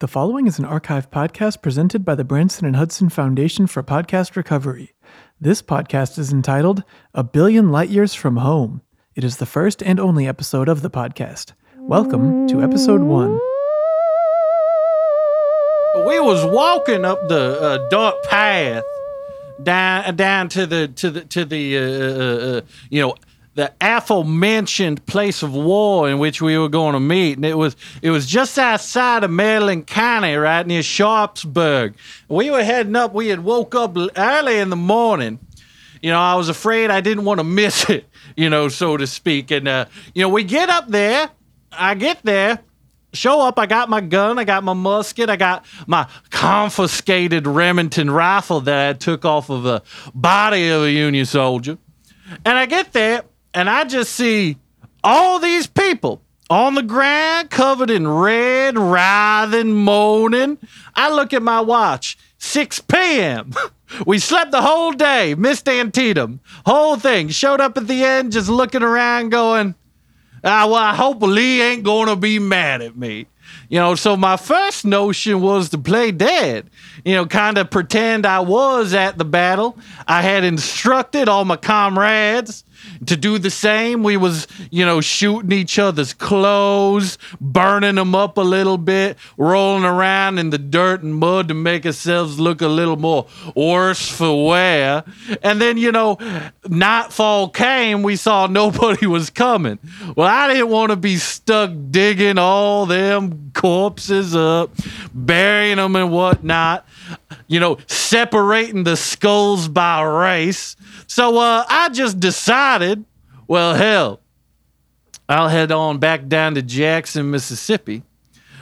The following is an archive podcast presented by the Branson and Hudson Foundation for Podcast Recovery. This podcast is entitled A Billion Light Years from Home. It is the first and only episode of the podcast. Welcome to episode one. we was walking up the uh, dark path down down to the to the to the uh, uh, uh, you know the aforementioned place of war in which we were going to meet, and it was it was just outside of Maryland County, right near Sharpsburg. We were heading up. We had woke up early in the morning. You know, I was afraid I didn't want to miss it. You know, so to speak. And uh, you know, we get up there. I get there show up. I got my gun, I got my musket, I got my confiscated Remington rifle that I took off of the body of a Union soldier. And I get there and I just see all these people on the ground covered in red, writhing, moaning. I look at my watch, 6 p.m. We slept the whole day, missed Antietam, whole thing. Showed up at the end, just looking around, going, Ah, well, I hope Lee ain't gonna be mad at me. You know, so my first notion was to play dead. You know, kind of pretend I was at the battle. I had instructed all my comrades to do the same. We was, you know, shooting each other's clothes, burning them up a little bit, rolling around in the dirt and mud to make ourselves look a little more worse for wear. And then, you know, nightfall came, we saw nobody was coming. Well, I didn't want to be stuck digging all them corpses up, burying them and whatnot, you know, separating the skulls by race. So uh, I just decided, well, hell, I'll head on back down to Jackson, Mississippi.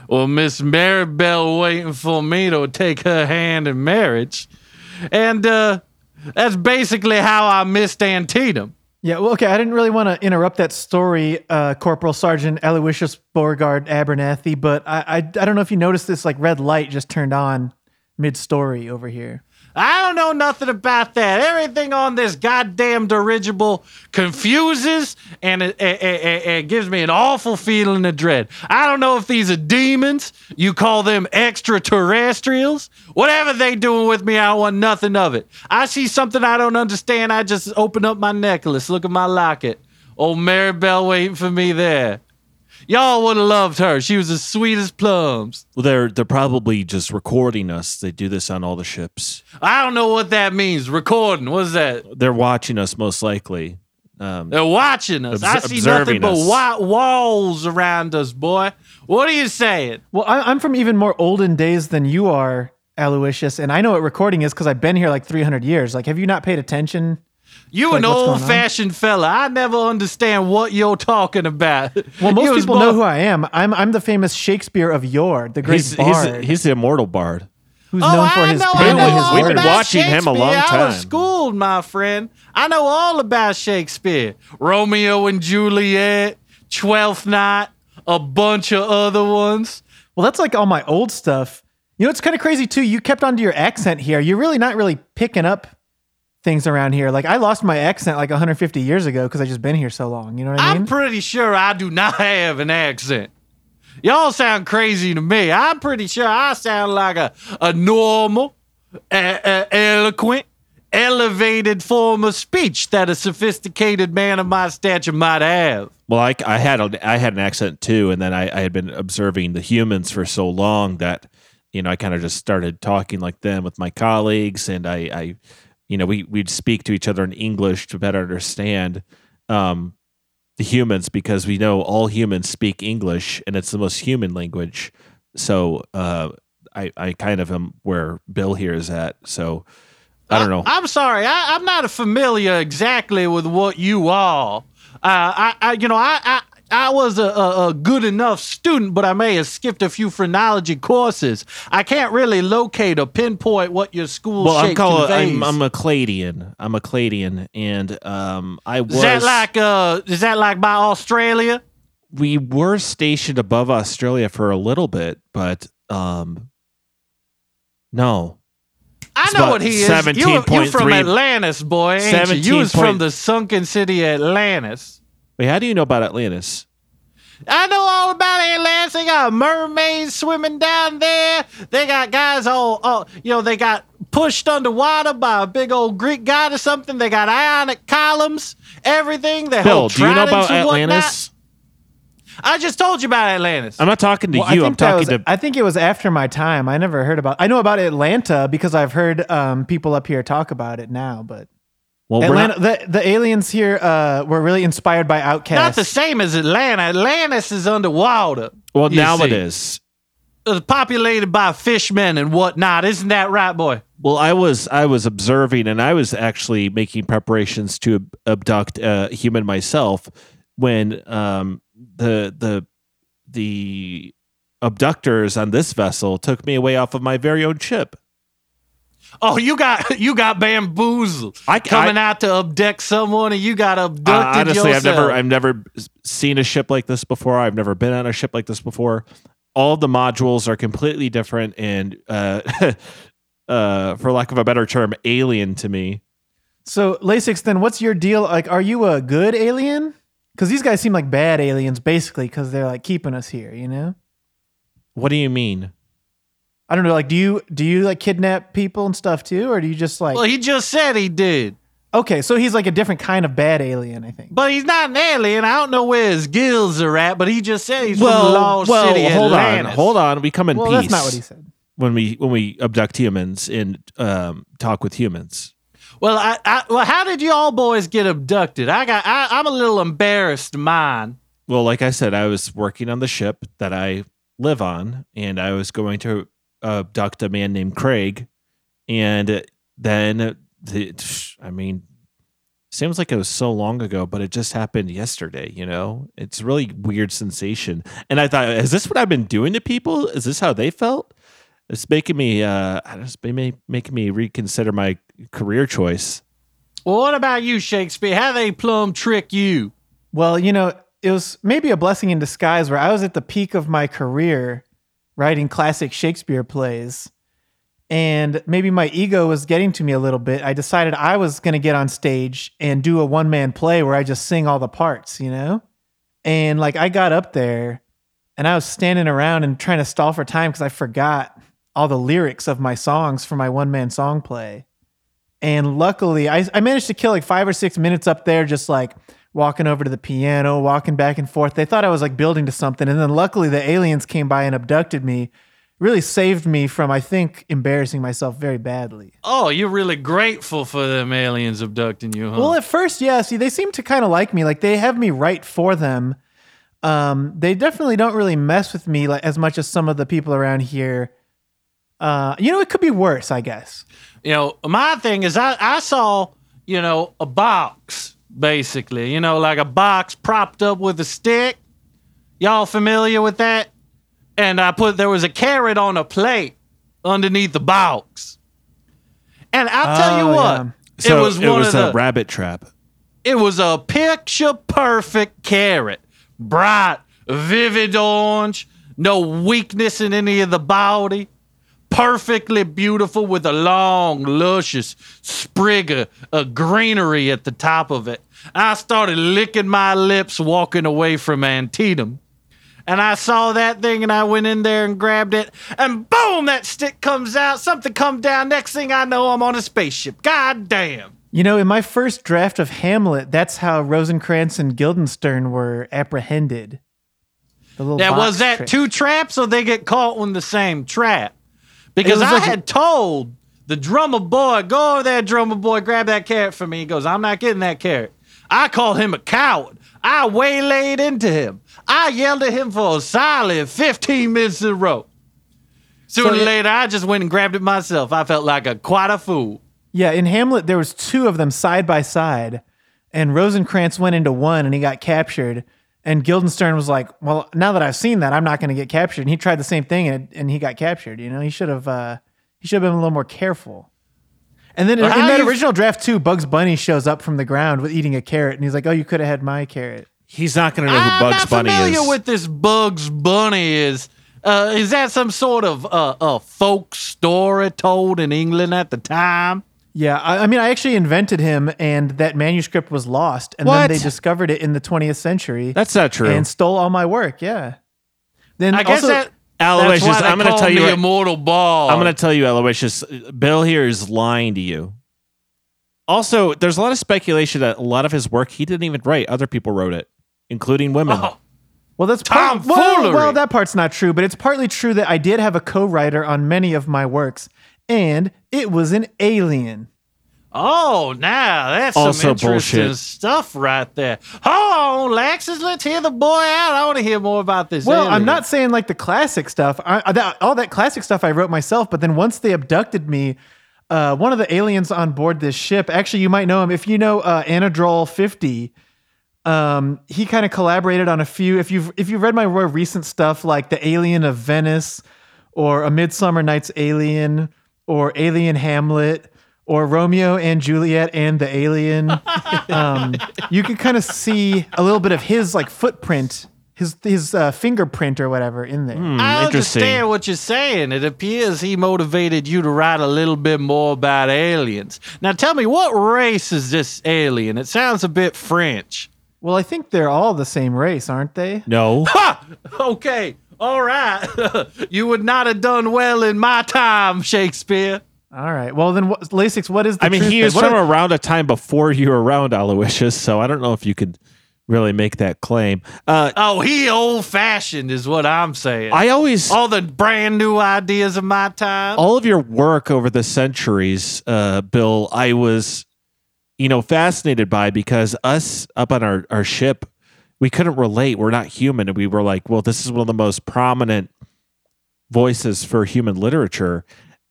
Well, Miss Maribel waiting for me to take her hand in marriage. And uh, that's basically how I missed Antietam. Yeah, well, okay. I didn't really want to interrupt that story, uh, Corporal Sergeant Aloysius Beauregard Abernathy, but I, I, I don't know if you noticed this like red light just turned on mid story over here. I don't know nothing about that. Everything on this goddamn dirigible confuses and it, it, it, it, gives me an awful feeling of dread. I don't know if these are demons. You call them extraterrestrials. Whatever they doing with me, I want nothing of it. I see something I don't understand. I just open up my necklace. Look at my locket. Old Maribel waiting for me there. Y'all would have loved her. She was as sweet as plums. Well, they're they're probably just recording us. They do this on all the ships. I don't know what that means. Recording. What's that? They're watching us most likely. Um, They're watching us. I see nothing but white walls around us, boy. What are you saying? Well, I, am from even more olden days than you are, Aloysius, and I know what recording is because I've been here like 300 years. Like, have you not paid attention you like, an old fashioned fella. I never understand what you're talking about. Well, most people born- know who I am. I'm I'm the famous Shakespeare of yore, the great he's, bard. He's, he's the immortal bard. Who's oh, known for I his know, pen and his We've been watching him a long time. I was schooled, my friend. I know all about Shakespeare. Romeo and Juliet, Twelfth Night, a bunch of other ones. Well, that's like all my old stuff. You know, it's kind of crazy too. You kept onto your accent here. You're really not really picking up things around here. Like I lost my accent like 150 years ago because I just been here so long. You know what I mean? I'm pretty sure I do not have an accent. Y'all sound crazy to me. I'm pretty sure I sound like a, a normal, a, a eloquent, elevated form of speech that a sophisticated man of my stature might have. Well, I, I had a, I had an accent too, and then I, I had been observing the humans for so long that you know I kind of just started talking like them with my colleagues, and I, I you know, we we'd speak to each other in English to better understand um, the humans because we know all humans speak English and it's the most human language. So uh, I I kind of am where Bill here is at. So I don't know. I, am sorry, I, am not familiar exactly with what you are. Uh, I, I, you know, I, I, I was a, a, a, good enough student, but I may have skipped a few phrenology courses. I can't really locate or pinpoint what your school well, I'm called. I'm, I'm a Cladian. I'm a Cladian, and um, I was. Is that like uh? Is that like by Australia? We were stationed above Australia for a little bit, but um, no. I know what he is. You, you're from Atlantis, boy, ain't you? You was from the sunken city Atlantis. Wait, how do you know about Atlantis? I know all about Atlantis. They got mermaids swimming down there. They got guys all, all you know, they got pushed underwater by a big old Greek god or something. They got ionic columns, everything. They Bill, hold do you know about tridents and whatnot. Atlantis? I just told you about Atlantis. I'm not talking to Well, you. I'm talking was- to. I think it was after my time. I never heard about. I know about Atlanta because I've heard um, people up here talk about it now. But well, Atlanta, not- the the aliens here uh, were really inspired by OutKast. Not the same as Atlanta. Atlantis is underwater. well, now it see. is. It's populated by fishmen and whatnot. Isn't that right, boy? Well, I was I was observing, and I was actually making preparations to ab- abduct a human myself when um, the the the abductors on this vessel took me away off of my very own ship. Oh, you got you got bamboozled. I- coming I- out to abduct someone, and you got Uh, abducted honestly, yourself. I've never I've never seen a ship like this before. I've never been on a ship like this before. All the modules are completely different and, uh, uh, for lack of a better term, alien to me. so Lasix, then what's your deal? Like, are you a good alien? Because these guys seem like bad aliens, basically, because they're like keeping us here. You know. What do you mean? I don't know. Like, do you do you like kidnap people and stuff too, or do you just like? well, he just said he did, okay, so he's like a different kind of bad alien, I think. but he's not an alien. I don't know where his gills are at, but he just said he's from the Lost well, City, hold Atlantis. on, hold on. We come in Well, peace that's not what he said. when we when we abduct humans and um, talk with humans. Well, I, I, well, how did you all boys get abducted? I got, I, I'm a little embarrassed. Mine. Well, like I said, I was working on the ship that I live on, and I was going to abduct a man named Craig, and then the, I mean, seems like it was so long ago, but it just happened yesterday. You know, it's a really weird sensation, and I thought, is this what I've been doing to people? Is this how they felt? It's making me, uh, it's making making me reconsider my career choice. Well, what about you, Shakespeare? How they plum trick you? Well, you know, it was maybe a blessing in disguise where I was at the peak of my career writing classic Shakespeare plays. And maybe my ego was getting to me a little bit. I decided I was going to get on stage and do a one man play where I just sing all the parts, you know? And like I got up there and I was standing around and trying to stall for time because I forgot all the lyrics of my songs for my one man song play. And luckily, I, I managed to kill like five or six minutes up there, just like walking over to the piano, walking back and forth. They thought I was like building to something. And then luckily, the aliens came by and abducted me, really saved me from, I think, embarrassing myself very badly. Oh, you're really grateful for them aliens abducting you, huh? Well, at first, yeah. See, they seem to kind of like me. Like they have me write for them. Um, they definitely don't really mess with me like as much as some of the people around here. Uh, you know, it could be worse, I guess. you know, my thing is I, I saw, you know, a box, basically, you know, like a box propped up with a stick. Y'all familiar with that? And I put, there was a carrot on a plate underneath the box. And I'll tell you Oh, what, yeah. So it was one of a the, rabbit trap. it was a picture perfect carrot. Bright, vivid orange, no weakness in any of the body. Perfectly beautiful with a long, luscious sprig of, of greenery at the top of it. I started licking my lips walking away from Antietam. And I saw that thing and I went in there and grabbed it. And boom, that stick comes out. Something comes down. Next thing I know, I'm on a spaceship. God damn. You know, in my first draft of Hamlet, that's how Rosencrantz and Guildenstern were apprehended. The little Now, was that trick. two traps or they get caught in the same trap? Because I like- had told the drummer boy, go over there, drummer boy, grab that carrot for me. He goes, I'm not getting that carrot. I called him a coward. I waylaid into him. I yelled at him for a solid 15 minutes in a row. Sooner So or later, I just went and grabbed it myself. I felt like a quite a fool. Yeah, in Hamlet, there was two of them side by side, and Rosencrantz went into one and he got captured. And Guildenstern was like, "Well, now that I've seen that, I'm not going to get captured." And he tried the same thing, and, and he got captured. You know, he should have uh, he should have been a little more careful. And then in, in that original draft too, Bugs Bunny shows up from the ground with eating a carrot, and he's like, "Oh, you could have had my carrot." He's not going to know who I'm Bugs not Bunny familiar is. with this Bugs Bunny is. Uh, is that some sort of uh, a folk story told in England at the time? Yeah, I, I mean, I actually invented him, and that manuscript was lost, and What? then they discovered it in the 20th century That's not true. and stole all my work. Yeah. Then I guess also, that. Aloysius, that's why they I'm going to call tell you. me right- immortal ball. I'm going to tell you, Aloysius. Bill here is lying to you. Also, there's a lot of speculation that a lot of his work he didn't even write. Other people wrote it, including women. Oh, well, that's part, well, Tomfoolery. well, that part's not true, but it's partly true that I did have a co-writer on many of my works, and it was an alien. Oh, now that's Also some interesting bullshit. stuff right there. Hold on, Lexus. Let's hear the boy out. I want to hear more about this. Well, I'm not saying like the classic stuff. I, I- that, all that classic stuff I wrote myself, but then once they abducted me, uh, one of the aliens on board this ship, actually, you might know him if you know uh, Anadrol 50. Um, he kind of collaborated on a few. If you've if you've read my more recent stuff, like the Alien of Venice, or A Midsummer Night's Alien, or Alien Hamlet, or Romeo and Juliet and the Alien, um, you can kind of see a little bit of his like footprint, his his uh, fingerprint or whatever in there. Hmm, I understand what you're saying. It appears he motivated you to write a little bit more about aliens. Now, tell me, what race is this alien? It sounds a bit French. Well, I think they're all the same race, aren't they? No. Ha! Okay, all right. you would not have done well in my time, Shakespeare. All right. Well, then, what, Lasix, what is the I mean, truth he then? was from are- around a time before you were around, Aloysius. So I don't know if you could really make that claim. Uh, Oh, he old fashioned, is what I'm saying. I always All the brand new ideas of my time. all of your work over the centuries, uh, Bill, I was, you know, fascinated by because us up on our, our ship, we couldn't relate. We're not human. And we were like, well, this is one of the most prominent voices for human literature.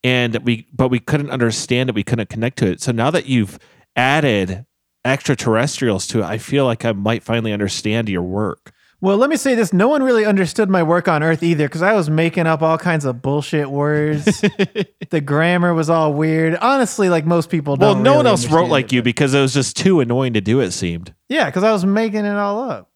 And we, but we couldn't understand it. We couldn't connect to it. So now that you've added extraterrestrials to it, I feel like I might finally understand your work. Well, let me say this: no one really understood my work on Earth either, because I was making up all kinds of bullshit words. the grammar was all weird. Honestly, like most people Well, don't. no one else wrote understand like it, you because it was just too annoying to do. It seemed. Yeah, because I was making it all up.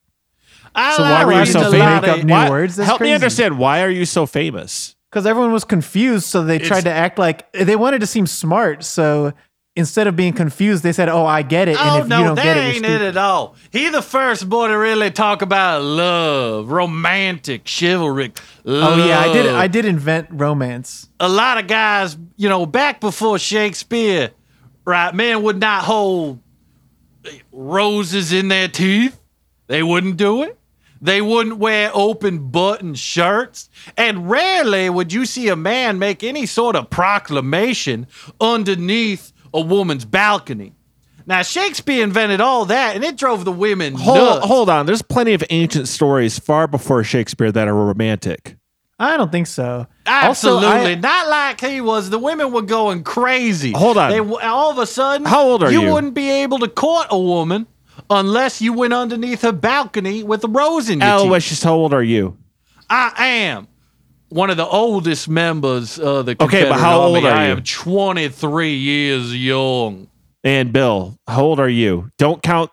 I So why were you so a famous? lot Make up of- new Why- words? That's Help me understand. Why are you so famous? Because everyone was confused, so they tried to act like they wanted to seem smart. So instead of being confused, they said, "Oh, I get it." Oh and if no, you don't that get it, ain't it at all. He the first boy to really talk about love, romantic, chivalric love. Oh yeah, I did. I did invent romance. a lot of guys, you know, back before Shakespeare, right? Men would not hold roses in their teeth. They wouldn't do it. They wouldn't wear open button shirts. And rarely would you see a man make any sort of proclamation underneath a woman's balcony. Now, Shakespeare invented all that, and it drove the women Hold, nuts. hold on. There's plenty of ancient stories far before Shakespeare that are romantic. I don't think so. Also, Absolutely, I- not like he was. The women were going crazy. Hold on. They all of a sudden. How old are you? You wouldn't be able to court a woman unless you went underneath her balcony with a rose in your teeth. Aloysius, how old are you? I am one of the oldest members of the Okay, but Confederate how old Army. are I you? am 23 years young. And Bill, how old are you? Don't count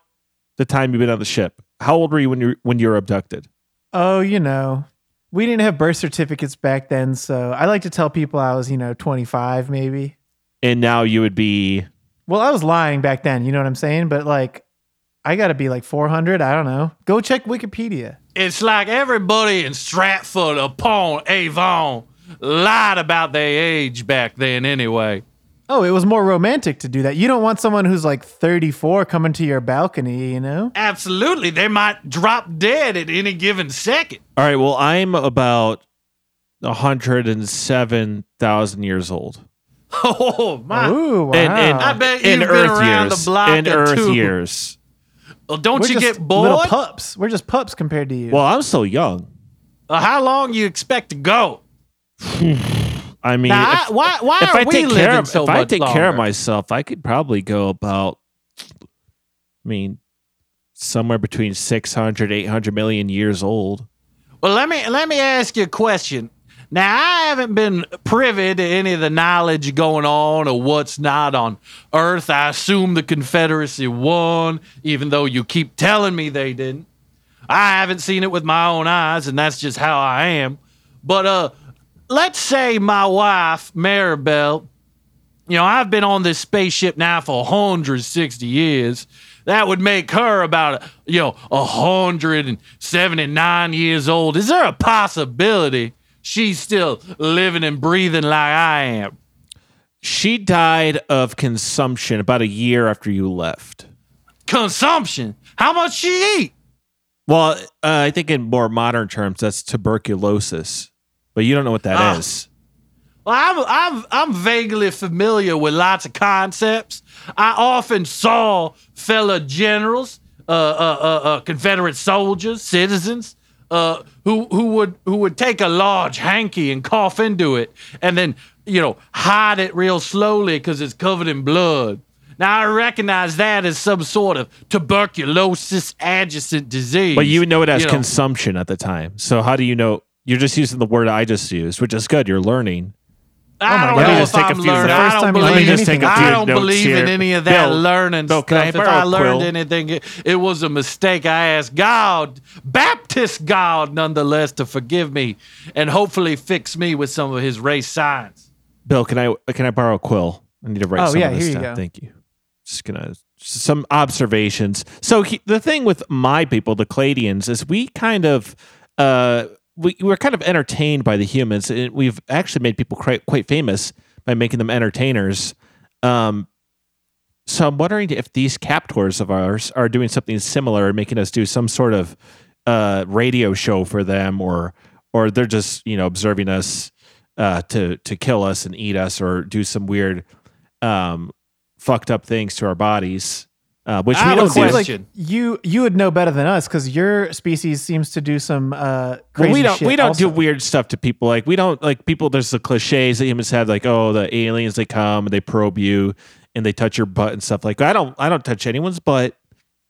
the time you've been on the ship. How old were you when you when you were abducted? Oh, you know, we didn't have birth certificates back then, so I like to tell people I was, you know, 25 maybe. And now you would be Well, I was lying back then, you know what I'm saying? But like, I got to be like 400. I don't know. Go check Wikipedia. It's like everybody in Stratford upon Avon lied about their age back then, anyway. Oh, it was more romantic to do that. You don't want someone who's like 34 coming to your balcony, you know? Absolutely. They might drop dead at any given second. all right. Well, I'm about hundred and seven thousand years old. Oh, my. Ooh, wow. And, and, I bet in you've been Earth around years, the block in Earth two. years. Well, don't We're you just get little bored? pups. We're just pups compared to you. Well, I'm so young. Uh, how long you expect to go? I mean, Now, if, I- why why if are I we take living care of so if I much take care of myself, I could probably go about. I mean, somewhere between 600, 800 million years old. Well, let me let me ask you a question. Now, I haven't been privy to any of the knowledge going on or what's not on Earth. I assume the Confederacy won, even though you keep telling me they didn't. I haven't seen it with my own eyes, and that's just how I am. But uh, let's say my wife, Maribel, You know, I've been on this spaceship now for 160 years. That would make her about, you know, 179 years old. Is there a possibility she's still living and breathing like I am? She died of consumption about a year after you left. Consumption? How much she eat? Well, uh, I think in more modern terms, that's tuberculosis, but you don't know what that is. Ah. Well, I'm, I'm, I'm vaguely familiar with lots of concepts. I often saw fellow generals, uh, uh, uh, uh, Confederate soldiers, citizens, uh, who, who, would, who would take a large hanky and cough into it and then, you know, hide it real slowly because it's covered in blood. Now, I recognize that as some sort of tuberculosis adjacent disease. But you know it as know. consumption at the time. So how do you know? You're just using the word I just used, which is good. You're learning. I my don't God. know if just take a I'm learning. I don't believe, learned just take a I few don't believe in any of that Bill, learning Bill, stuff. can I if borrow learned quill? anything, it, it was a mistake. I asked God, Baptist God, nonetheless, to forgive me and hopefully fix me with some of His race signs. Bill, can I can I borrow a quill? I need to write Oh, some yeah, of this here you go. Thank you. Just gonna some observations. So he, the thing with my people, the Cladians, is we kind of uh we we're kind of entertained by the humans. And we've actually made people quite quite famous by making them entertainers. Um, so I'm wondering if these captors of ours are doing something similar, making us do some sort of uh, radio show for them, or or they're just you know observing us uh, to to kill us and eat us, or do some weird um, fucked up things to our bodies, uh, which I we have don't do. Question. like you you would know better than us because your species seems to do some uh, crazy Well, we don't shit we don't also. do weird stuff to people. Like we don't like people. There's the cliches that humans have, like oh the aliens they come and they probe you and they touch your butt and stuff like. I don't I don't touch anyone's butt.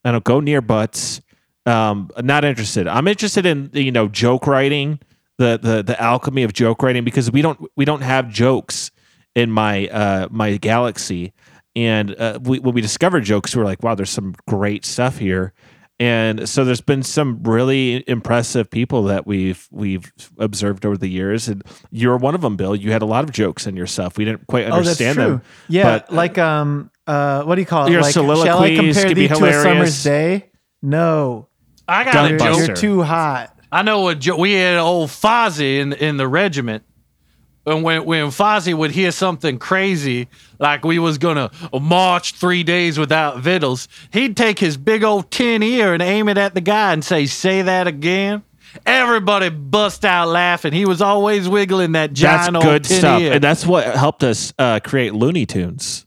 I don't go near butts. Um, not interested. I'm interested in you know joke writing, the the the alchemy of joke writing because we don't we don't have jokes in my uh my galaxy. And uh, we, when we discovered jokes, we were like, wow, there's some great stuff here. And so there's been some really impressive people that we've we've observed over the years, and you're one of them, Bill. You had a lot of jokes in your stuff. We didn't quite Oh, that's understand true. them. Yeah, but, like um uh what do you call it? Your like shall I soliloquies compare could thee be to a summer's day? No. I got Gun a You're, joke. You're too hot. I know a jo- we had old Fozzie in in the regiment. And when when Fozzie would hear something crazy, like we was gonna march three days without victuals, he'd take his big old tin ear and aim it at the guy and say, "Say that again." Everybody bust out laughing. He was always wiggling that that's giant old good tin stuff, ear. and that's what helped us uh, create Looney Tunes.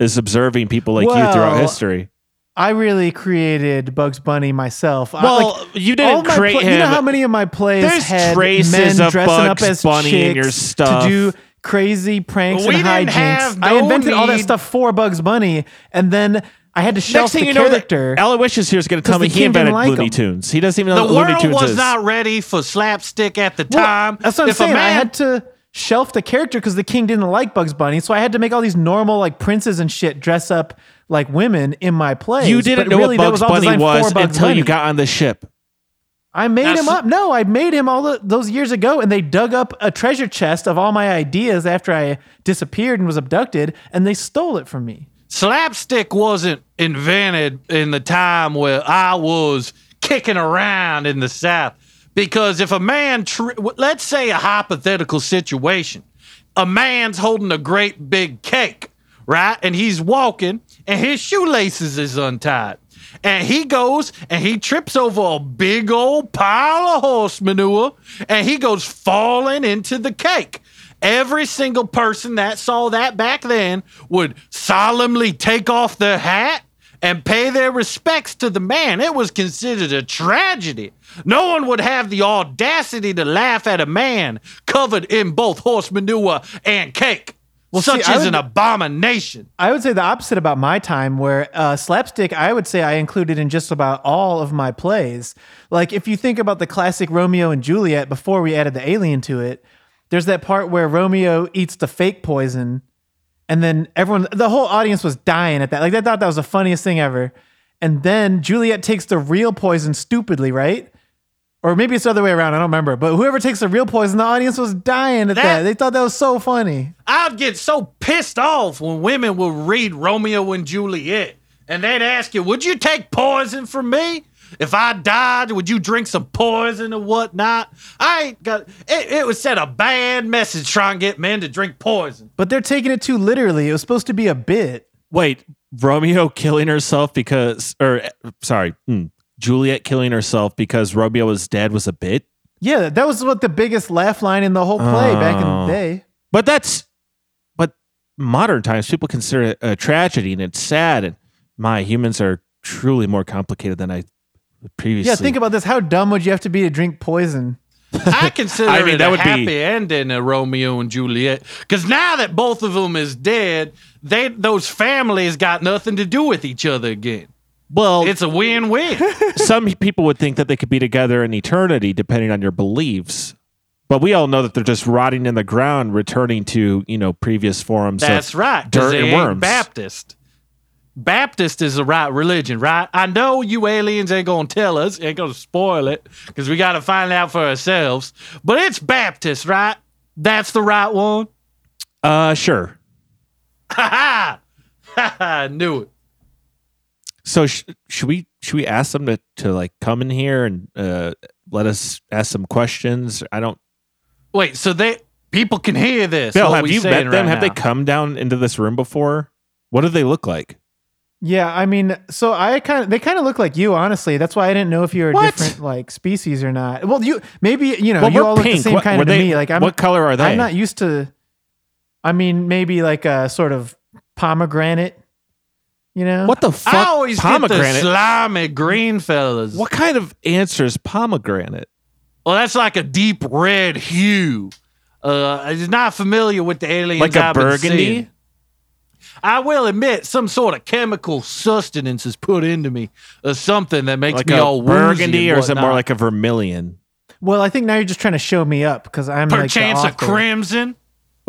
Is observing people like you throughout history. I really created Bugs Bunny myself. I- Well, like, you didn't create pla- him. You know how many of my plays There's had traces men of dressing up Bugs as Bunny chicks in your stuff. to do crazy pranks We and hijinks. have I no invented all that stuff for Bugs Bunny, and then I had to Next shelf thing the you know, character. that Aloysius here is going to tell 'Cause me he invented like Looney him. Tunes. He doesn't even know the what Looney world was not ready for slapstick at the Well, time. that's what I'm if saying. Man, I had to shelf the character because the king didn't like Bugs Bunny, so I had to make all these normal like princes and shit dress up like women in my plays. you didn't know really, what that Bugs was all Bunny designed was for Bugs until Bunny. you got on the ship. I made That's- him up. No, I made him all the, those years ago, and they dug up a treasure chest of all my ideas after I disappeared and was abducted, and they stole it from me. slapstick wasn't invented in the time where I was kicking around in the South. Because if a man, tr- let's say a hypothetical situation, a man's holding a great big cake, right? And he's walking and his shoelaces is untied. And he goes and he trips over a big old pile of horse manure and he goes falling into the cake. Every single person that saw that back then would solemnly take off their hat and pay their respects to the man. It was considered a tragedy. No one would have the audacity to laugh at a man covered in both horse manure and cake. Well, Such I is would- an abomination. I would say the opposite about my time, where uh, slapstick, I would say I included in just about all of my plays. Like, if you think about the classic Romeo and Juliet before we added the alien to it, there's that part where Romeo eats the fake poison, and then everyone, the whole audience was dying at that. Like, they thought that was the funniest thing ever. And then Juliet takes the real poison stupidly, right? Or maybe it's the other way around. I don't remember. But whoever takes the real poison, the audience was dying at that. That- They thought that was so funny. I'd get so pissed off when women would read Romeo and Juliet and they'd ask you, Would you take poison for me? If I died, would you drink some poison or whatnot? I ain't got it, it would send a bad message trying to get men to drink poison. But they're taking it too literally. It was supposed to be a bit. Wait, Romeo killing herself because, or sorry, hmm, Juliet killing herself because Romeo was dead was a bit. Yeah, that was what the biggest laugh line in the whole play back in Oh. the day. But that's, but modern times people consider it a tragedy and it's sad. And my humans are truly more complicated than I previously. Yeah, think about this. How dumb would you have to be to drink poison? I consider I mean, it that a would be- happy ending of Romeo and Juliet because now that both of them is dead, they those families got nothing to do with each other again. Well, It's a win-win. some people would think that they could be together in eternity depending on your beliefs. But we all know that they're just rotting in the ground, returning to you know previous forms. That's of right. dirt and worms. Baptist. Baptist is the right religion, right? I know you aliens ain't gonna tell us, ain't gonna spoil it, because we gotta find out for ourselves. But it's Baptist, right? That's the right one. Uh, sure. Ha ha! Ha ha! I knew it. So sh- should we should we ask them to to like come in here and uh, let us ask some questions? I don't. Wait, so they people can hear this. Bill, what have we you saying met them? right have they now. come down into this room before? What do they look like? Yeah, I mean, so I kind of they kind of look like you, honestly. That's why I didn't know if you were a What? different like species or not. Well, you maybe you know Well, you we're all look the pink. same What- kind were of to they- me. Like I'm what color are they? I'm not used to. I mean, maybe like a sort of pomegranate. You know What the fuck? I always get the pomegranate. slimy green fellas. what kind of answer is pomegranate? Well, that's like a deep red hue. Uh, I'm not familiar with the aliens. Like a I've burgundy? seeing. I will admit, some sort of chemical sustenance is put into me, or something that makes Like me a all woozy burgundy, and or is it more like a vermilion? Well, I think now you're just trying to show me up because I'm like the perchance a author. crimson?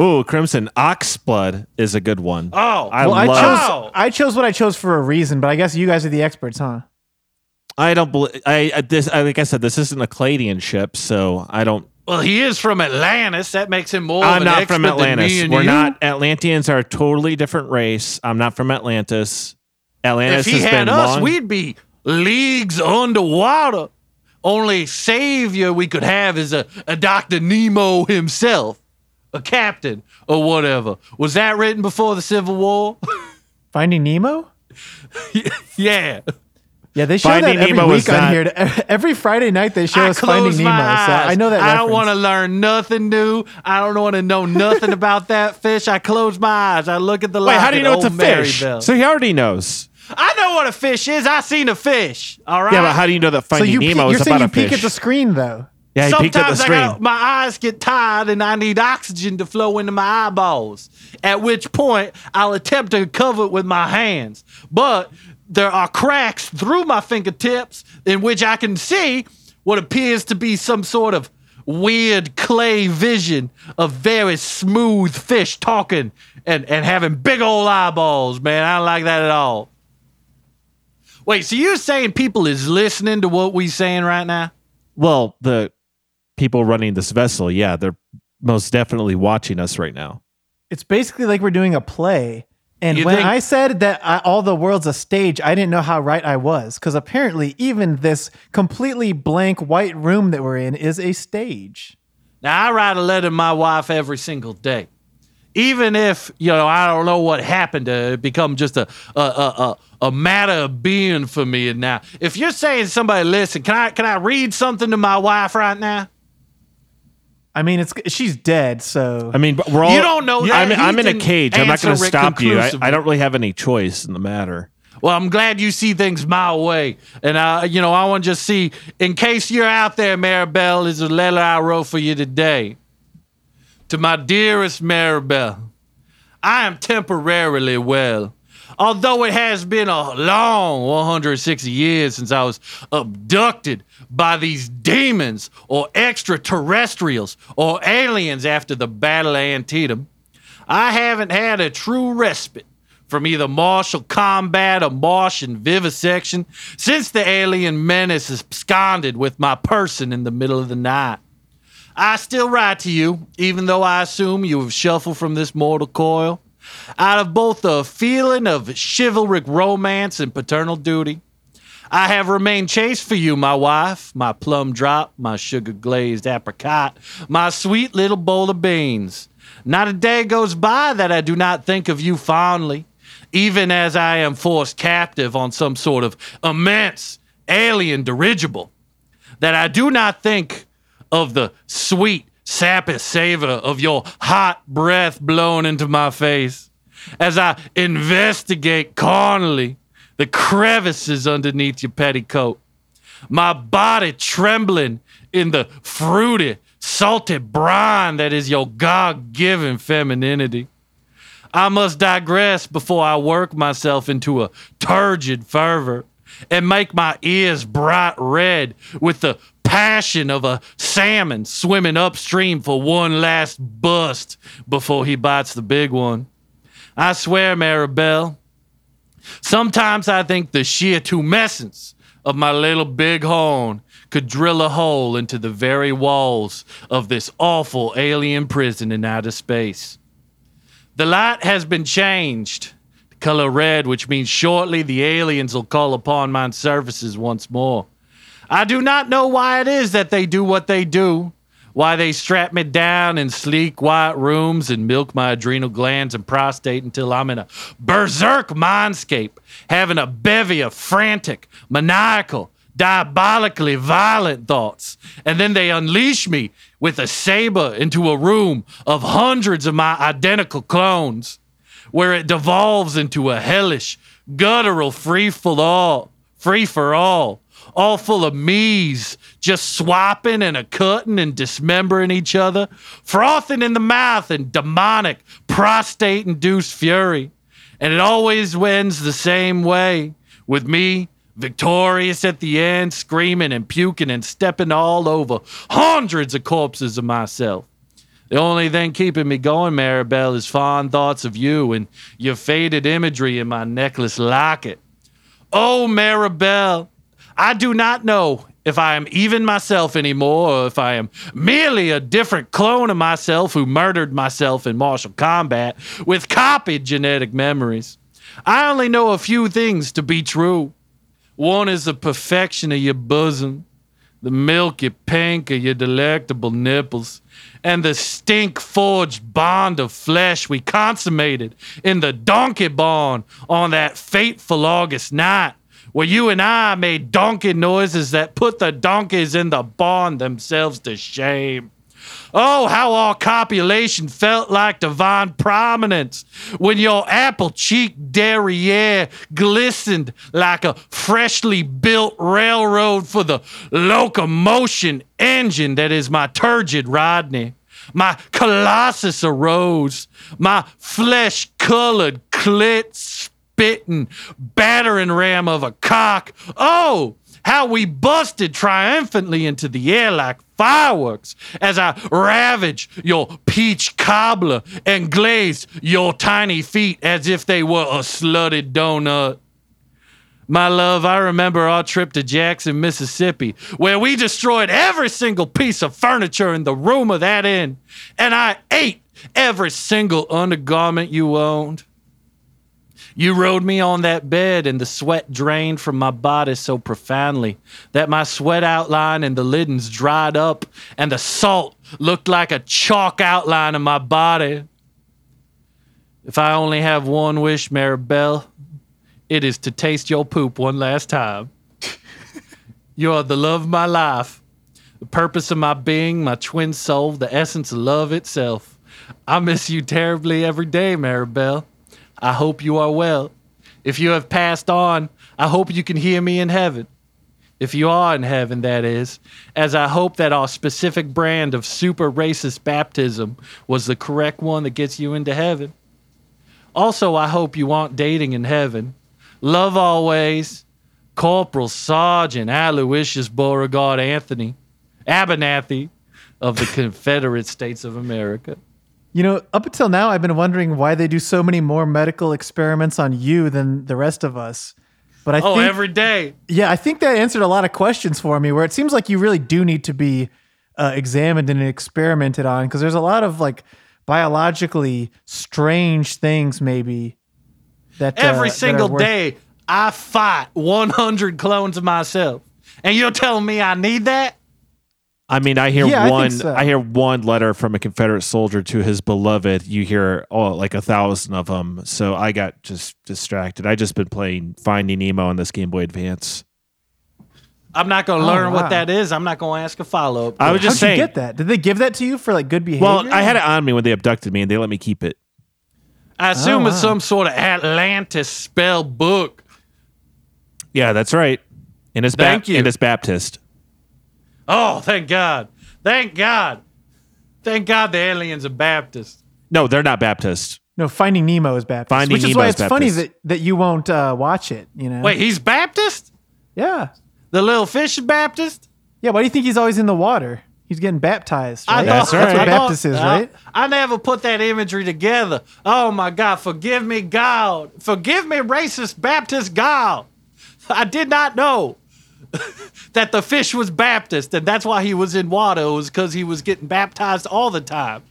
Ooh, crimson ox blood is a good one. Oh, I Well, I love. chose Oh. I chose what I chose for a reason, but I guess you guys are the experts, huh? I don't believe. I, I this. I, like I said, this isn't a Cladian ship, so I don't. well, he is from Atlantis. That makes him more. I'm an not expert from Atlantis. and We're you. not. Atlanteans are a totally different race. I'm not from Atlantis. Atlantis If he has had been us, long. we'd be leagues underwater. Only savior we could have is a, a Dr. Nemo himself, a captain or whatever. Was that written before the Civil War? Finding Nemo? yeah. Yeah, they show Finding that every Nemo week on not- here. Every Friday night they show I us Finding Nemo. my So. I know that. I don't want to learn nothing new. I don't want to know nothing about that fish. I close my eyes. I look at the light. Wait, how do you know it's a old fish? Maribel. So he already knows. I know what a fish is. I seen a fish. All right. Yeah, but how do you know that So Finding you peek, Nemo you're saying you peek at the screen though. Yeah, he peeked at the Sometimes I got, my eyes get tired and I need oxygen to flow into my eyeballs. At which point, I'll attempt to cover it with my hands. But there are cracks through my fingertips in which I can see what appears to be some sort of weird clay vision of very smooth fish talking and, and having big old eyeballs, man. I don't like that at all. Wait, so you're saying people is listening to what we saying right now? well, the people running this vessel, yeah, they're most definitely watching us right now. It's basically like we're doing a play. And You when think- I said that I, all the world's a stage, I didn't know how right I was because apparently even this completely blank white room that we're in is a stage. Now I write a letter to my wife every single day. Even if, you know, I don't know what happened to it become just a a, a, a a matter of being for me and now. If you're saying somebody listen, can I can I read something to my wife right now? I mean, it's she's dead, so I mean, but we're all. You don't know that. I'm, He I'm in a didn't cage. I'm not going to answer it stop you. I, conclusively. I don't really have any choice in the matter. Well, I'm glad you see things my way. And, uh, you know, I want to just see, in case you're out there, Maribel, is a letter I wrote for you today. To my dearest Maribel, I am temporarily well. Although it has been a long 160 years since I was abducted by these demons or extraterrestrials or aliens after the Battle of Antietam, I haven't had a true respite from either martial combat or Martian vivisection since the alien menace absconded with my person in the middle of the night. I still write to you, even though I assume you have shuffled from this mortal coil, out of both a feeling of chivalric romance and paternal duty. I have remained chaste for you, my wife, my plum drop, my sugar glazed apricot, my sweet little bowl of beans. Not a day goes by that I do not think of you fondly, even as I am forced captive on some sort of immense alien dirigible. That I do not think of the sweet, sappy savor of your hot breath blown into my face as I investigate carnally the crevices underneath your petticoat. My body trembling in the fruity, salty brine that is your God given femininity. I must digress before I work myself into a turgid fervor and make my ears bright red with the passion of a salmon swimming upstream for one last bust before he bites the big one. I swear, Maribel, sometimes I think the sheer tumescence of my little big horn could drill a hole into the very walls of this awful alien prison in outer space. The light has been changed. Color red, which means shortly the aliens will call upon my services once more. I do not know why it is that they do what they do, why they strap me down in sleek white rooms and milk my adrenal glands and prostate until I'm in a berserk mindscape, having a bevy of frantic, maniacal, diabolically violent thoughts. And then they unleash me with a saber into a room of hundreds of my identical clones, where it devolves into a hellish, guttural free for all, free for all all full of me's, just swapping and a cutting and dismembering each other, frothing in the mouth and demonic, prostate induced fury. And it always ends the same way with me victorious at the end, screaming and puking and stepping all over hundreds of corpses of myself. The only thing keeping me going, Maribel, is fond thoughts of you and your faded imagery in my necklace locket. Oh, Maribel, I do not know if I am even myself anymore or if I am merely a different clone of myself who murdered myself in martial combat with copied genetic memories. I only know a few things to be true. One is the perfection of your bosom, the milky pink of your delectable nipples, and the stink forged bond of flesh we consummated in the donkey barn on that fateful August night where you and I made donkey noises that put the donkeys in the barn themselves to shame. Oh, how our copulation felt like divine prominence when your apple cheeked derriere glistened like a freshly built railroad for the locomotion engine that is my turgid Rodney. My colossus arose, my flesh colored clit spitting battering ram of a cock. Oh, how we busted triumphantly into the air like fireworks as I ravaged your peach cobbler and glazed your tiny feet as if they were a slutted donut. My love, I remember our trip to Jackson, Mississippi, where we destroyed every single piece of furniture in the room of that inn, and I ate every single undergarment you owned. You rode me on that bed, and the sweat drained from my body so profoundly that my sweat outline and the liddens dried up, and the salt looked like a chalk outline of my body. If I only have one wish, Maribel, it is to taste your poop one last time. you are the love of my life, the purpose of my being, my twin soul, the essence of love itself. I miss you terribly every day, Maribel. I hope you are well. If you have passed on, I hope you can hear me in heaven. If you are in heaven, that is, as I hope that our specific brand of super racist baptism was the correct one that gets you into heaven. Also, I hope you aren't dating in heaven. Love always, Corporal Sergeant Aloysius Beauregard Anthony, Abernathy of the Confederate States of America. You know, up until now, I've been wondering why they do so many more medical experiments on you than the rest of us. But I Oh, think, every day. yeah, I think that answered a lot of questions for me. Where it seems like you really do need to be uh, examined and experimented on because there's a lot of like biologically strange things, maybe that uh, Every that single worth- day, I fight 100 clones of myself. And you're telling me I need that? I mean, I hear Yeah, I one. so. I, hear one letter from a Confederate soldier to his beloved. You hear oh, like a thousand of them. So I got just distracted. I just been playing Finding Nemo on this Game Boy Advance. I'm not going to Oh, learn wow. what that is. I'm not going to ask a follow up. I was just How'd you saying. get that? Did they give that to you for like good behavior? Well, I had it on me when they abducted me, and they let me keep it. I assume Oh, it's some sort of Atlantis spell book. Yeah, that's right. And it's Thank you. And it's Baptist. Oh, thank God. Thank God. Thank God the aliens are Baptist. No, they're not Baptist. No, Finding Nemo is Baptist. Finding which is Nemo why is it's funny that, that you won't uh, watch it. You know? Wait, he's Baptist? Yeah. The little fish is Baptist? Yeah. Why do you think he's always in the water? He's getting baptized. I Right? thought- That's right. That's what I thought- Baptist is, I- right? I never put that imagery together. Oh my God, forgive me, God. Forgive me, racist Baptist God. I did not know that the fish was Baptist, and that's why he was in water. It was because he was getting baptized all the time.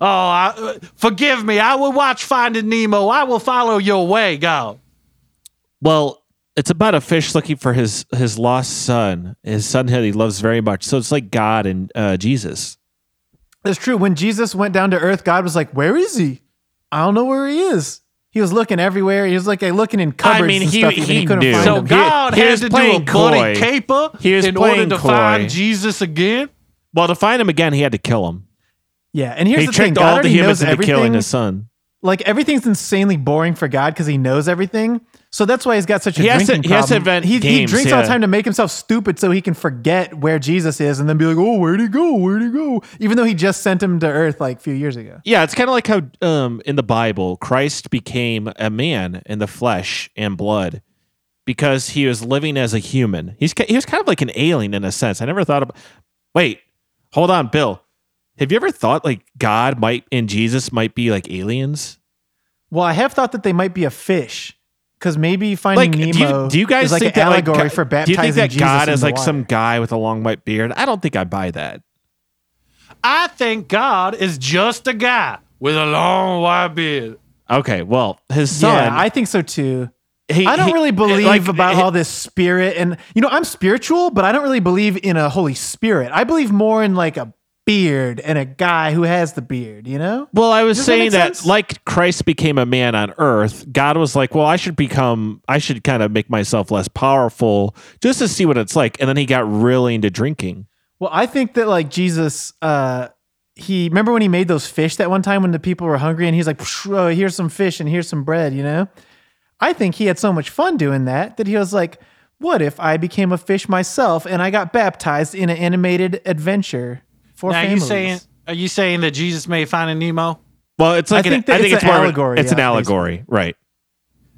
Oh, I, uh, forgive me. I will watch Finding Nemo. I will follow your way, God. Well, it's about a fish looking for his his lost son, his son that he loves very much. So it's like God and uh, Jesus. That's true. When Jesus went down to earth, God was like, "Where is he? I don't know where he is." He was looking everywhere. He was like looking in cupboards mean, and he- stuff. even he couldn't knew. find So him. He- God he had to do a playing buddy coy. caper He was in order to coy. find Jesus again. Well, to find him again, he had to kill him. yeah, and here's he the thing: God all the humans knows into killing everything. his son. Like everything's insanely boring for God because He knows everything. So that's why he's got such a He has to- drinking he has to problem. invent he, he games, drinks all the time to make himself stupid so he can forget where Jesus is and then be like, "Oh, where'd he go? Where'd he go?" Even though he just sent him to Earth like a few years ago. Yeah, it's kind of like how um, in the Bible, Christ became a man in the flesh and blood because he was living as a human. He's he was kind of like an alien in a sense. I never thought about. Wait, hold on, Bill. Have you ever thought like God might and Jesus might be like aliens? Well, I have thought that they might be a fish because maybe Finding Like, Nemo do you, do you guys is like think an that like allegory God- for do baptizing you think that Jesus God in is the like some guy with a long white beard? I don't think I buy that. I think God is just a guy with a long white beard. Okay, well, his son. Yeah, I think so too. he- I don't he- really believe like, about he- all this spirit and you know I'm spiritual, but I don't really believe in a Holy Spirit. I believe more in like a beard and a guy who has the beard. You know? Well, I was Does saying make that, like Christ became a man on earth, God was like, well, I should become, I should kind of make myself less powerful just to see what it's like. And then he got really into drinking. Well, I think that like Jesus, uh, he remember when he made those fish that one time when the people were hungry and he's like, oh, here's some fish and here's some bread, you know? I think he had so much fun doing that that he was like, what if I became a fish myself and I got baptized in an animated adventure for now, are you saying are you saying that Jesus may find a Nemo? Well, it's like, I an- think that I think it's it's, an more of allegory, It's an yeah, allegory, right?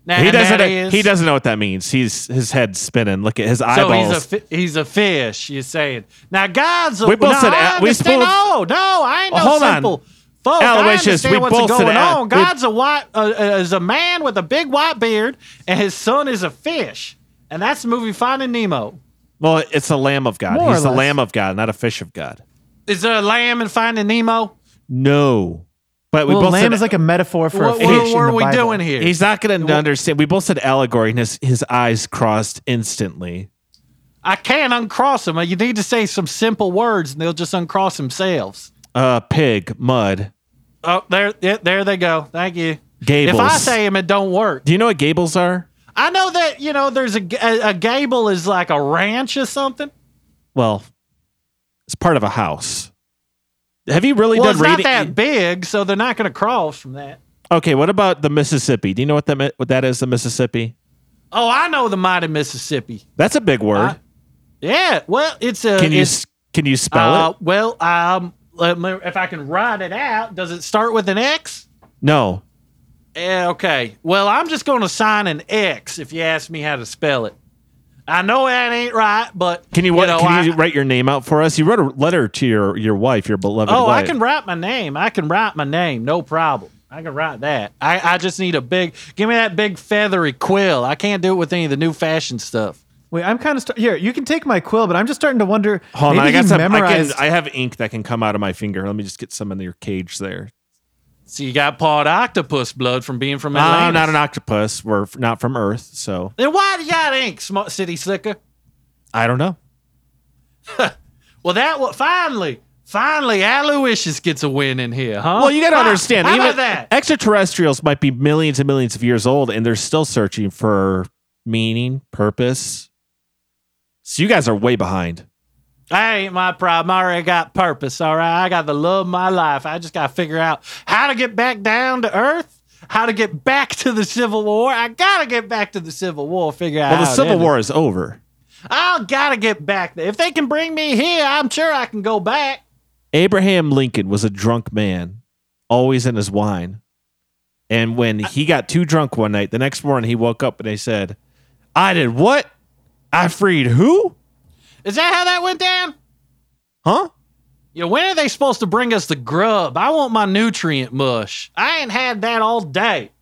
Now, he doesn't. that is- he doesn't know what that means. He's his head's spinning. Look at his So eyeballs. he's a fi- he's a fish. You're saying now God's a We both no, said I a- we understand. both- no no I ain't no Hold on. simple. Folks, I understand what's both said going a- on. we- God's a white uh, uh, is a man with a big white beard, and his son is a fish, and that's the movie Finding Nemo. well, it's the Lamb of God. More He's the. Lamb of God, not a fish of God. Is there a lamb in Finding Nemo? No, but we well, both lamb said is like a metaphor for What, a fish. what, in what the are we Bible. doing here? He's not going to understand. We both said allegory, and his, his eyes crossed instantly. I can't uncross them. You need to say some simple words, and they'll just uncross themselves. Uh, pig, mud, Oh, there, yeah, there they go. Thank you. gables. If I say them, it don't work. do you know what gables are? I know that you know there's a, a a gable is like a ranch or something. Well, it's part of a house. Have you really Well, done it's not that big, so they're not going to cross from that. okay, what about the Mississippi? Do you know what that what that is? The Mississippi. Oh, I know the mighty Mississippi. That's a big word. I- Yeah, well, it's a. can you can you spell uh, it? Well, um, me, if I can write it out, does it start with an X? No. Yeah, okay. Well, I'm just going to sign an X if you ask me how to spell it. I know that ain't right, but Can you, what, know, can I- you write your name out for us? You wrote a letter to your, your wife, your beloved Oh, wife. I can write my name. I can write my name. No problem. I can write that. I, I just need a big. Give me that big feathery quill. I can't do it with any of the new fashion stuff. Wait, I'm kind of st- here. You can take my quill, but I'm just starting to wonder. Hold on, maybe I got he some. I, memorized. can, I have ink that can come out of my finger. Let me just get some in your cage there. So you got part octopus blood from being from No, Atlantis. I'm not an octopus. We're f- not from Earth, so Then why do you got ink, Smart City Slicker? I don't know. Well, that was finally, finally, Aloysius gets a win in here, huh? Well, you got to understand, How about that? extraterrestrials might be millions and millions of years old, and they're still searching for meaning, purpose. So you guys are way behind. That ain't my problem. I already got purpose. All right, I got the love of my life. I just got to figure out how to get back down to earth, how to get back to the Civil War. I gotta get back to the Civil War. Figure out. Well, the Civil. War is over. I gotta get back there. If they can bring me here, I'm sure I can go back. Abraham Lincoln was a drunk man, always in his wine. And when he got too drunk one night, the next morning he woke up and they said, I did what? I freed who? Is that how that went down? Huh? Yeah, when are they supposed to bring us the grub? I want my nutrient mush. I ain't had that all day.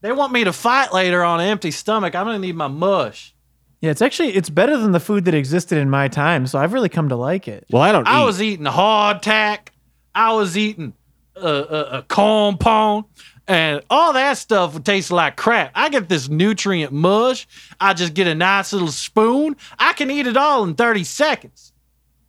They want me to fight later on an empty stomach. I'm gonna need my mush. yeah, it's actually it's better than the food that existed in my time, so I've really come to like it. Well, I don't know. I eat. was eating hardtack. I was eating a uh, uh, uh, corn pone. And all that stuff tastes like crap. I get this nutrient mush. I just get a nice little spoon. I can eat it all in 30 seconds.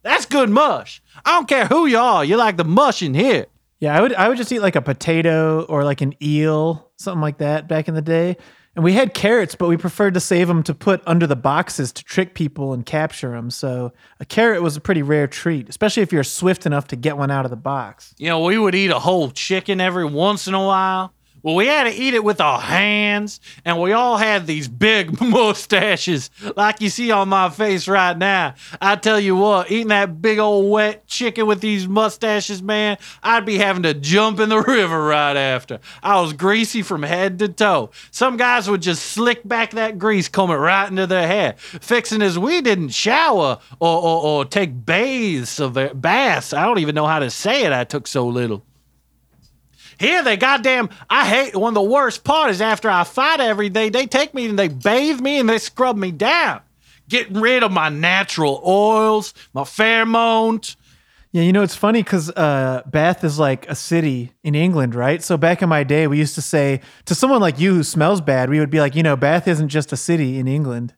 That's good mush. I don't care who you are. You like the mush in here. Yeah, I would I would just eat like a potato or like an eel, something like that back in the day. And we had carrots, but we preferred to save them to put under the boxes to trick people and capture them. So a carrot was a pretty rare treat, especially if you're swift enough to get one out of the box. You know, we would eat a whole chicken every once in a while. Well, we had to eat it with our hands, and we all had these big mustaches like you see on my face right now. I tell you what, eating that big old wet chicken with these mustaches, man, I'd be having to jump in the river right after. I was greasy from head to toe. Some guys would just slick back that grease, comb it right into their hair. Fixing as we didn't shower or, or, or take baths of baths. I don't even know how to say it. I took so little. Here they goddamn I hate one of the worst part is after I fight every day, they take me and they bathe me and they scrub me down. Getting rid of my natural oils, my pheromones. Yeah, you know it's funny because uh, Bath is like a city in England, right? So back in my day, we used to say to someone like you who smells bad, we would be like, you know, Bath isn't just a city in England,